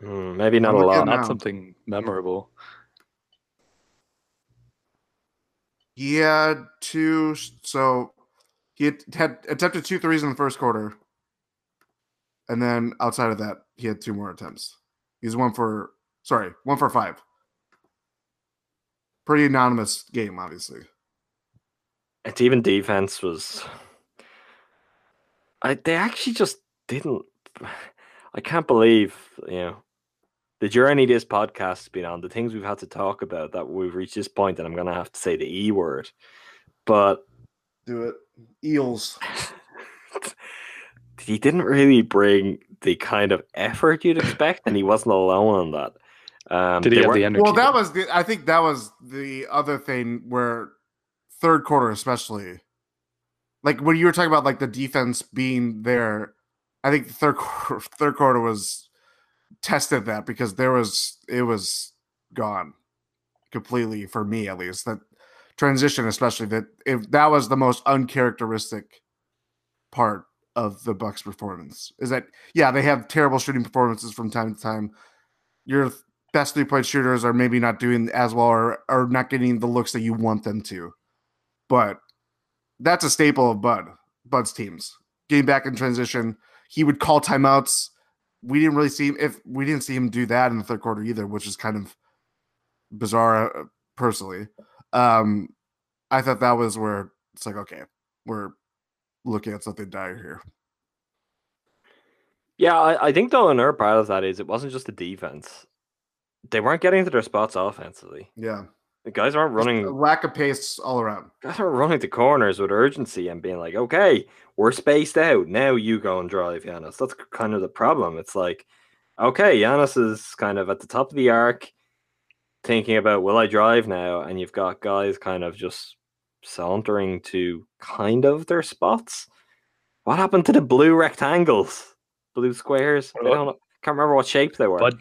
Hmm, maybe not I'm a lot. not something memorable. He had two, so he had, had attempted two threes in the first quarter. And then outside of that, he had two more attempts. He's one for, sorry, one for five. Pretty anonymous game, obviously. It's even defense was. I they actually just didn't. I can't believe you know the journey this podcast has been on. The things we've had to talk about that we've reached this point, and I'm gonna have to say the e word, but Do it. Eels. he didn't really bring the kind of effort you'd expect, and he wasn't alone on that. Um, Did he have were- the energy? Well, that was the, I think that was the other thing where third quarter, especially, like when you were talking about like the defense being there, I think the third quarter, third quarter was tested that because there was it was gone completely for me at least that transition especially that if that was the most uncharacteristic part of the bucks performance is that yeah they have terrible shooting performances from time to time your best three point shooters are maybe not doing as well or, are not getting the looks that you want them to but that's a staple of Bud. Bud's teams getting back in transition. He would call timeouts. We didn't really see him if we didn't see him do that in the third quarter either, which is kind of bizarre uh, personally. Um, I thought that was where it's like, okay, we're looking at something dire here. Yeah, I, I think though another part of that is it wasn't just the defense. They weren't getting to their spots offensively. Yeah, The guys aren't Just a running lack of pace all around. guys aren't running the corners with urgency and being like, okay, we're spaced out. Now you go and drive Giannis. That's kind of the problem. It's like, okay, Giannis is kind of at the top of the arc, thinking about will I drive now? And you've got guys kind of just sauntering to kind of their spots. What happened to the blue rectangles? Blue squares? I don't know. Can't remember what shape they were. Bud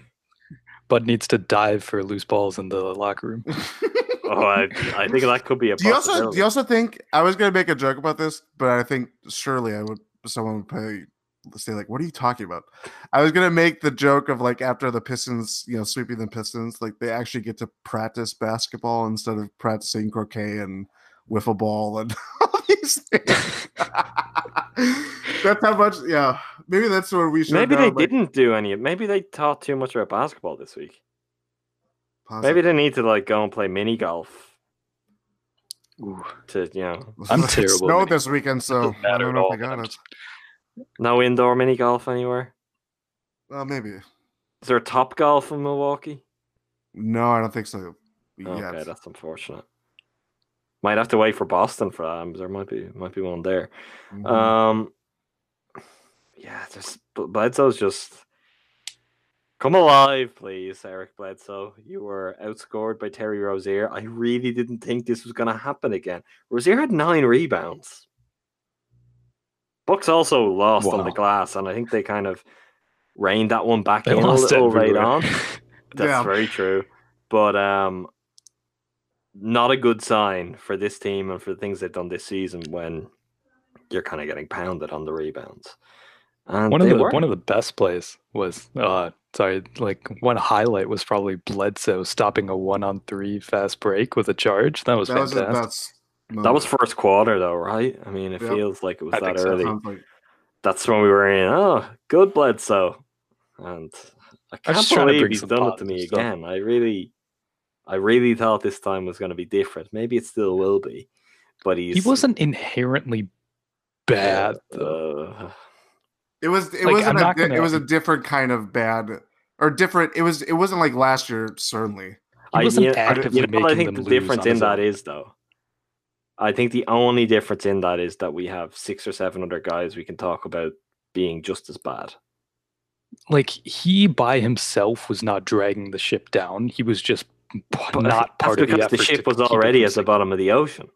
Bud needs to dive for loose balls in the locker room. oh, I, I think that could be a Do you also do you also think I was gonna make a joke about this, but I think surely I would someone would probably say like, "What are you talking about?" I was gonna make the joke of like after the Pistons, you know, sweeping the Pistons, like they actually get to practice basketball instead of practicing croquet and wiffle ball and all these things. that's how much. Yeah, maybe that's what we should. Maybe know, they like, didn't do any. Maybe they taught too much about basketball this week. possibly. Maybe they need to like go and play mini golf Ooh. to you know I'm terrible at Snowed mini- this weekend, so I don't know all, if I got it. no indoor mini golf anywhere. Well, maybe. Is there a top golf in Milwaukee? No, I don't think so. Okay, Yet. that's unfortunate. Might have to wait for Boston for that. There might be might be one there. Mhm. Um, yeah, just Bl- Bledsoe's just come alive, please, Eric Bledsoe. You were outscored by Terry Rozier. I really didn't think this was going to happen again. Rozier had nine rebounds. Bucks also lost on the glass, and I think they kind of reined that one back They in a lost little late everywhere. on. That's Yeah. very true. But um not a good sign for this team and for the things they've done this season when you're kind of getting pounded on the rebounds. And one of the were. one of the best plays was uh sorry like one highlight was probably Bledsoe stopping a one on three fast break with a charge. That was that was fantastic. a, that's that was first quarter though, right? I mean, it Yep. feels like it was I that think so. early. like That's when we were in. Oh, good Bledsoe, and I can't just trying to believe he's done it to me stuff. again. I really, I really thought this time was going to be different. Maybe it still will be, but he's he wasn't inherently bad though. Uh, it was it Like, wasn't I'm a, not di- it was a different kind of bad or different it was it wasn't like last year certainly He I, wasn't you know, I- actively you know what I making think them the lose difference in his that own. is though. I think the only difference in that is that we have six or seven other guys we can talk about being just as bad. like he by himself was not dragging the ship down. He was just p- But not that's part of the because effort. the ship was already at the bottom of the ocean.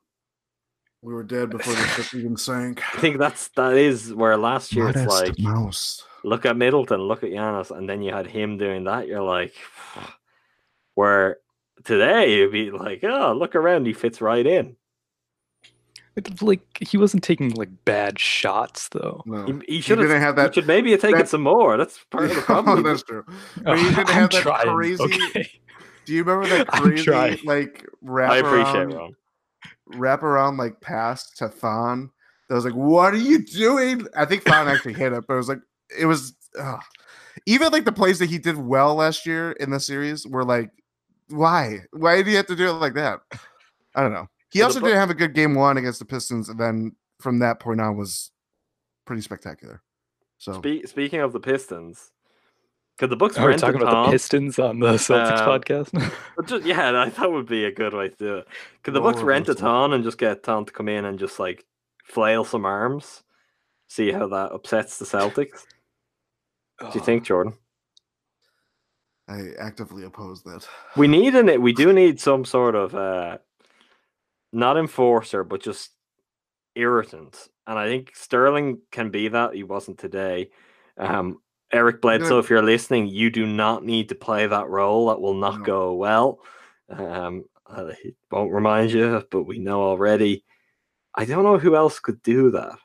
we were dead before the ship even sank I think that's that is where last year it's like mouse look at Middleton, look at Giannis, and then you had him doing that. You're like, where today you'd be like, oh, look around, he fits right in. It- Like he wasn't taking like bad shots though. no He, he should didn't have. have He that- should maybe have taken that- some more. That's part of the oh, problem. that's true But he didn't I'm have that trying, crazy okay? Do you remember that crazy like wrap I appreciate around, wrap around like pass to Thon? That was like what are you doing? I think Thon actually hit it but it was like it was ugh. even like the plays that he did well last year in the series were like why? Why did he have to do it like that? I don't know. He So also didn't have a good game one against the Pistons and then from that point on was pretty spectacular. So Spe- speaking of the Pistons, could the Bucks Are we rent talking about Tom? the Pistons on the Celtics Um, podcast? But ju- yeah, I thought would be a good way to do it. Could the Roller Bucks rent a coaster. ton and just get Thon to come in and just like flail some arms? See how that upsets the Celtics. Do you think, Jordan? I actively oppose that We need an we do need some sort of uh not enforcer, but just irritant. And I think Sterling can be that. He wasn't today. Um Eric Bledsoe, if you're listening, you do not need to play that role. That will not No. go well. Um I won't remind you, but we know already. I don't know who else could do that.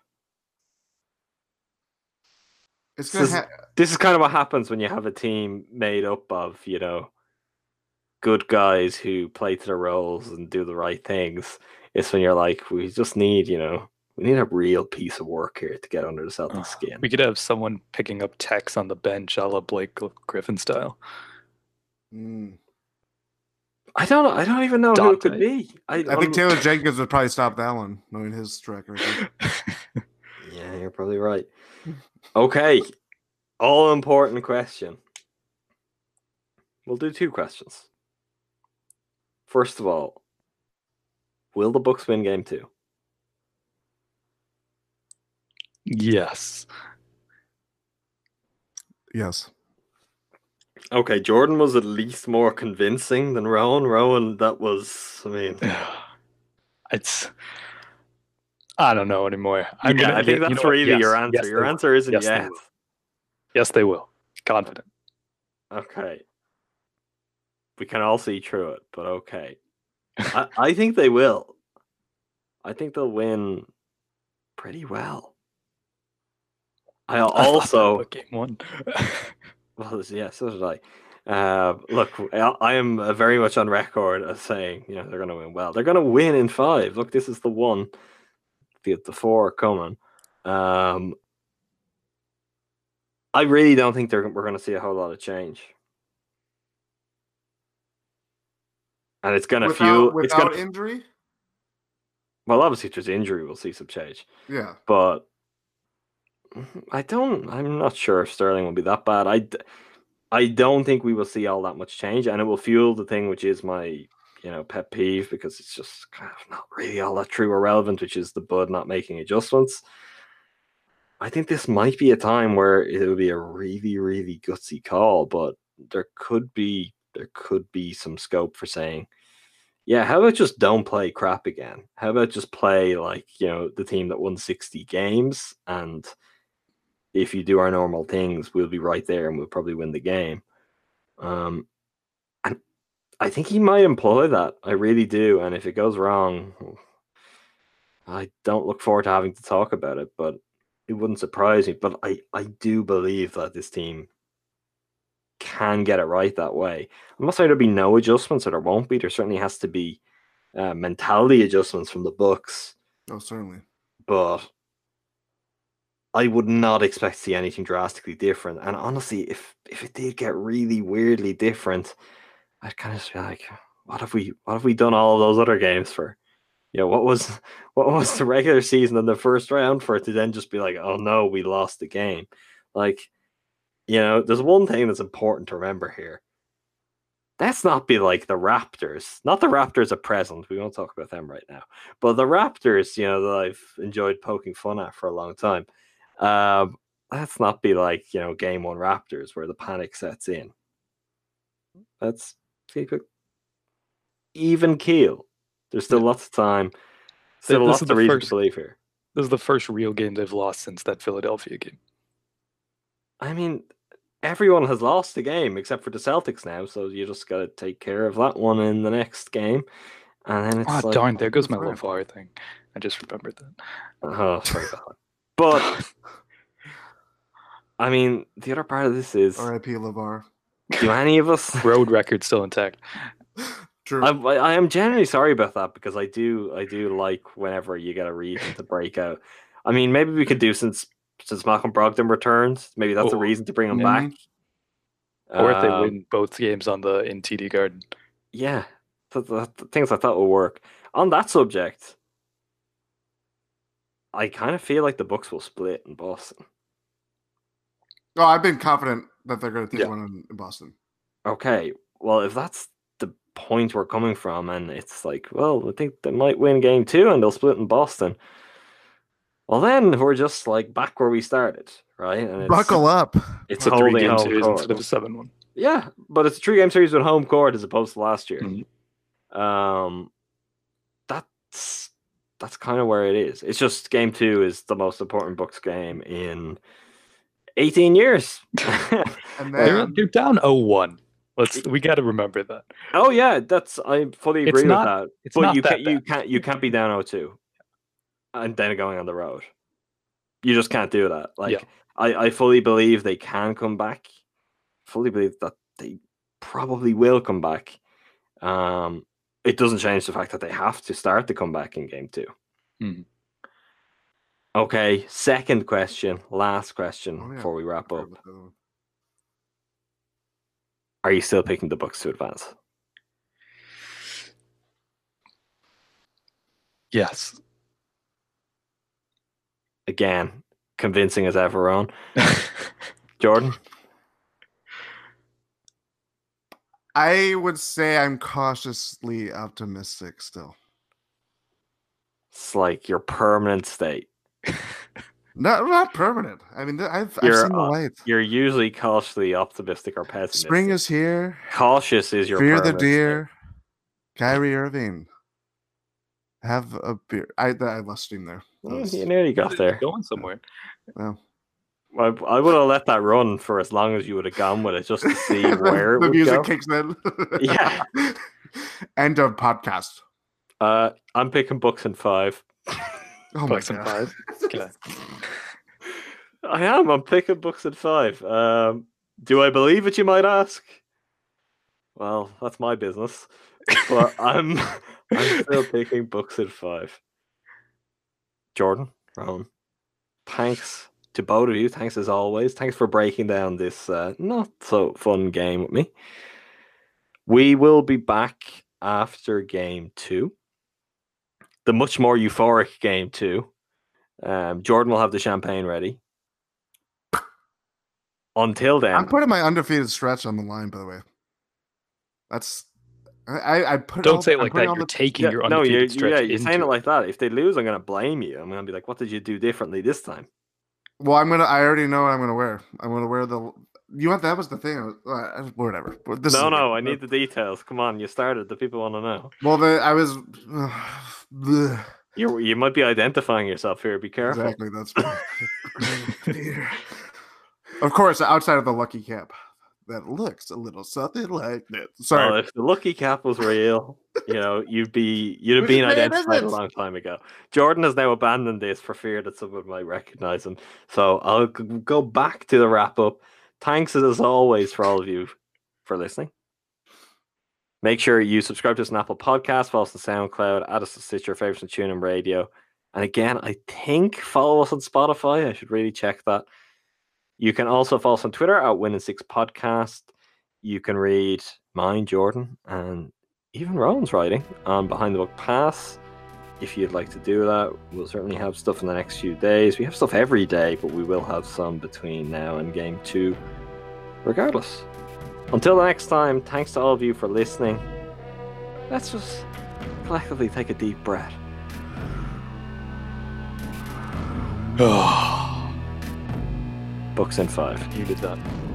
it's This ha- This is kind of what happens when you have a team made up of, you know, good guys who play to their roles and do the right things. It's when you're like, we just need, you know, We need a real piece of work here to get under the Celtics skin. We could have someone picking up techs on the bench, a la Blake Griffin style. Mm. I don't know. I don't even know who it could be. I, I think Taylor Jenkins would probably stop that one, knowing his track record. Yeah, you're probably right. Okay. All important question. We'll do two questions. First of all, will the Bucks win game two? Yes. Yes. Okay, Jordan was at least more convincing than Rohan. Rohan, that was, I mean, It's. I don't know anymore. I'm yeah, gonna, I think you know that's what? really your answer. yes, your they will. answer isn't Yes, they yes. will. Yes, they will. Confident. Okay. We can all see through it, but okay. I, I think they will. I think they'll win pretty well. I I thought that also about game one. well, yeah, so did I. Uh, look, I I am uh, very much on record as saying, you know, they're going to win well. They're going to win in five. Look, this is the one, the the four coming. Um, I really don't think they're we're going to see a whole lot of change, and it's going to Without. It's without going to injury? well, obviously, if there's injury, we'll see some change. Yeah. but I don't. I'm not sure if Sterling will be that bad. I, I don't think we will see all that much change, and it will fuel the thing which is my, you know, pet peeve because it's just kind of not really all that true or relevant, which is the Bud not making adjustments. I think this might be a time where it would be a really, really gutsy call, but there could be there could be some scope for saying, yeah, how about just don't play crap again? How about just play like, you know, the team that won 60 games and if you do our normal things, we'll be right there and we'll probably win the game. Um and I think he might employ that. I really do. And if it goes wrong, I don't look forward to having to talk about it, but it wouldn't surprise me. But I, I do believe that this team can get it right that way. I'm not saying there'll be no adjustments or there won't be. There certainly has to be uh, mentality adjustments from the Bucks, Oh, certainly. but I would not expect to see anything drastically different. And honestly, if if it did get really weirdly different, I'd kind of just be like, what have we what have we done all of those other games for? You know, what was what was the regular season in the first round for it to then just be like, oh no, we lost the game. Like, you know, there's one thing that's important to remember here. Let's not be like the Raptors. Not the Raptors at present. We won't talk about them right now. But the Raptors, you know, that I've enjoyed poking fun at for a long time. Um, let's not be like, you know, game one Raptors where the panic sets in. Let's keep it even keel. There's still lots of time. Still this lots of reason first- to believe here. This is the first real game they've lost since that Philadelphia game. I mean, everyone has lost the game except for the Celtics now, so you just got to take care of that one in the next game. And then it's Ah, like, darn, there goes my. LeVar thing. I just remembered that. Oh, sorry about that. But I mean, the other part of this is: R.I.P. LeVar. do any of us? Road record still intact. True. I, I I am genuinely sorry about that because I do I do like whenever you get a reason to break out. I mean, maybe we could do since since Malcolm Brogdon returns. Maybe that's a Oh, reason to bring him yeah. back. Or if they Um, win both games on the in TD Garden. yeah, th- th- th- things I thought would work. On that subject, I kind of feel like the Bucks will split in Boston. oh, I've been confident that they're going to take Yeah. one in, in Boston. Okay, well, if that's the point we're coming from, and it's like, well, I think they might win game two and they'll split in Boston. Well, then we're just like back where we started, right? And it's, Buckle up. It's It's a holding three game series court. instead of a 7 1. Yeah, but it's a three game series with home court as opposed to last year. Mhm. Um, that's that's kind of where it is. It's just game two is the most important Bucks game in 18 years. And They're, they're down 0 1. Let's we got to remember that. oh yeah, that's I fully It's agree with not- that. it's but not you that can't you can't you can't be down 0-2 and then going on the road. You just can't do that. Like Yeah. I, I fully believe they can come back. Fully believe that they probably will come back. Um, it doesn't change the fact that they have to start the comeback in game two. Mhm. Okay, second question, last question Oh, yeah. before we wrap up. about the other one. Are you still picking the Bucks to advance? Yes. Again, convincing as ever on. Jordan? I would say I'm cautiously optimistic still. It's like your permanent state. No, not permanent. I mean, I've, I've seen the uh, light. You're usually cautiously optimistic or pessimistic. Spring is here. Cautious is your Fear the permanent state. deer. Kyrie Irving. Have a beer. I I lost steam there. That Mm, was- You nearly got there. Going somewhere. well. I, I would have let that run for as long as you would have gone with it, just to see the, where it the would music go. kicks in. Yeah. End of podcast. Uh, I'm picking Bucks in five. Oh Bucks my and god. five. Okay. I am. I'm picking Bucks in five. Um, do I believe it? You might ask. Well, that's my business. But I'm. I'm still picking Bucks in five. Jordan, Rohan, thanks to both of you. Thanks as always. Thanks for breaking down this uh, not so fun game with me. We will be back after game two. The much more euphoric game two. Um, Jordan will have the champagne ready. Until then, I'm putting my undefeated stretch on the line, by the way. That's I I, I put Don't all- say it like that. You're the- taking Yeah, your no, you're, you stretch yeah, you're saying it like that. If they lose, I'm going to blame you. I'm going to be like, "What did you do differently this time?" Well, I'm gonna. I already know what I'm gonna wear. I'm gonna wear the. You want that was the thing. I was, uh, whatever. This no, no, I need the details. Come on, you started. The people want to know. Well, the I was. bleh. You you might be identifying yourself here. Be careful. Exactly. That's. of course, outside of the lucky cap, that looks a little something like that. Sorry. Well, if the lucky cap was real, you know, you'd be you'd have been man identified a long time ago. Jordan has now abandoned this for fear that someone might recognize him. So I'll go back to the wrap up. Thanks as always for all of you for listening. Make sure you subscribe to us on Apple Podcasts, follow us on SoundCloud, add us to Stitcher, favorites on TuneIn Radio. And again, I think follow us on Spotify. I should really check that. You can also follow us on Twitter at Win In 6 Podcast. You can read mine, Jordan, and even Rohan's writing on Behind the Buck Pass. If you'd like to do that, we'll certainly have stuff in the next few days. We have stuff every day, but we will have some between now and game two, regardless. Until next time, thanks to all of you for listening. Let's just collectively take a deep breath. Bucks in five. You did that.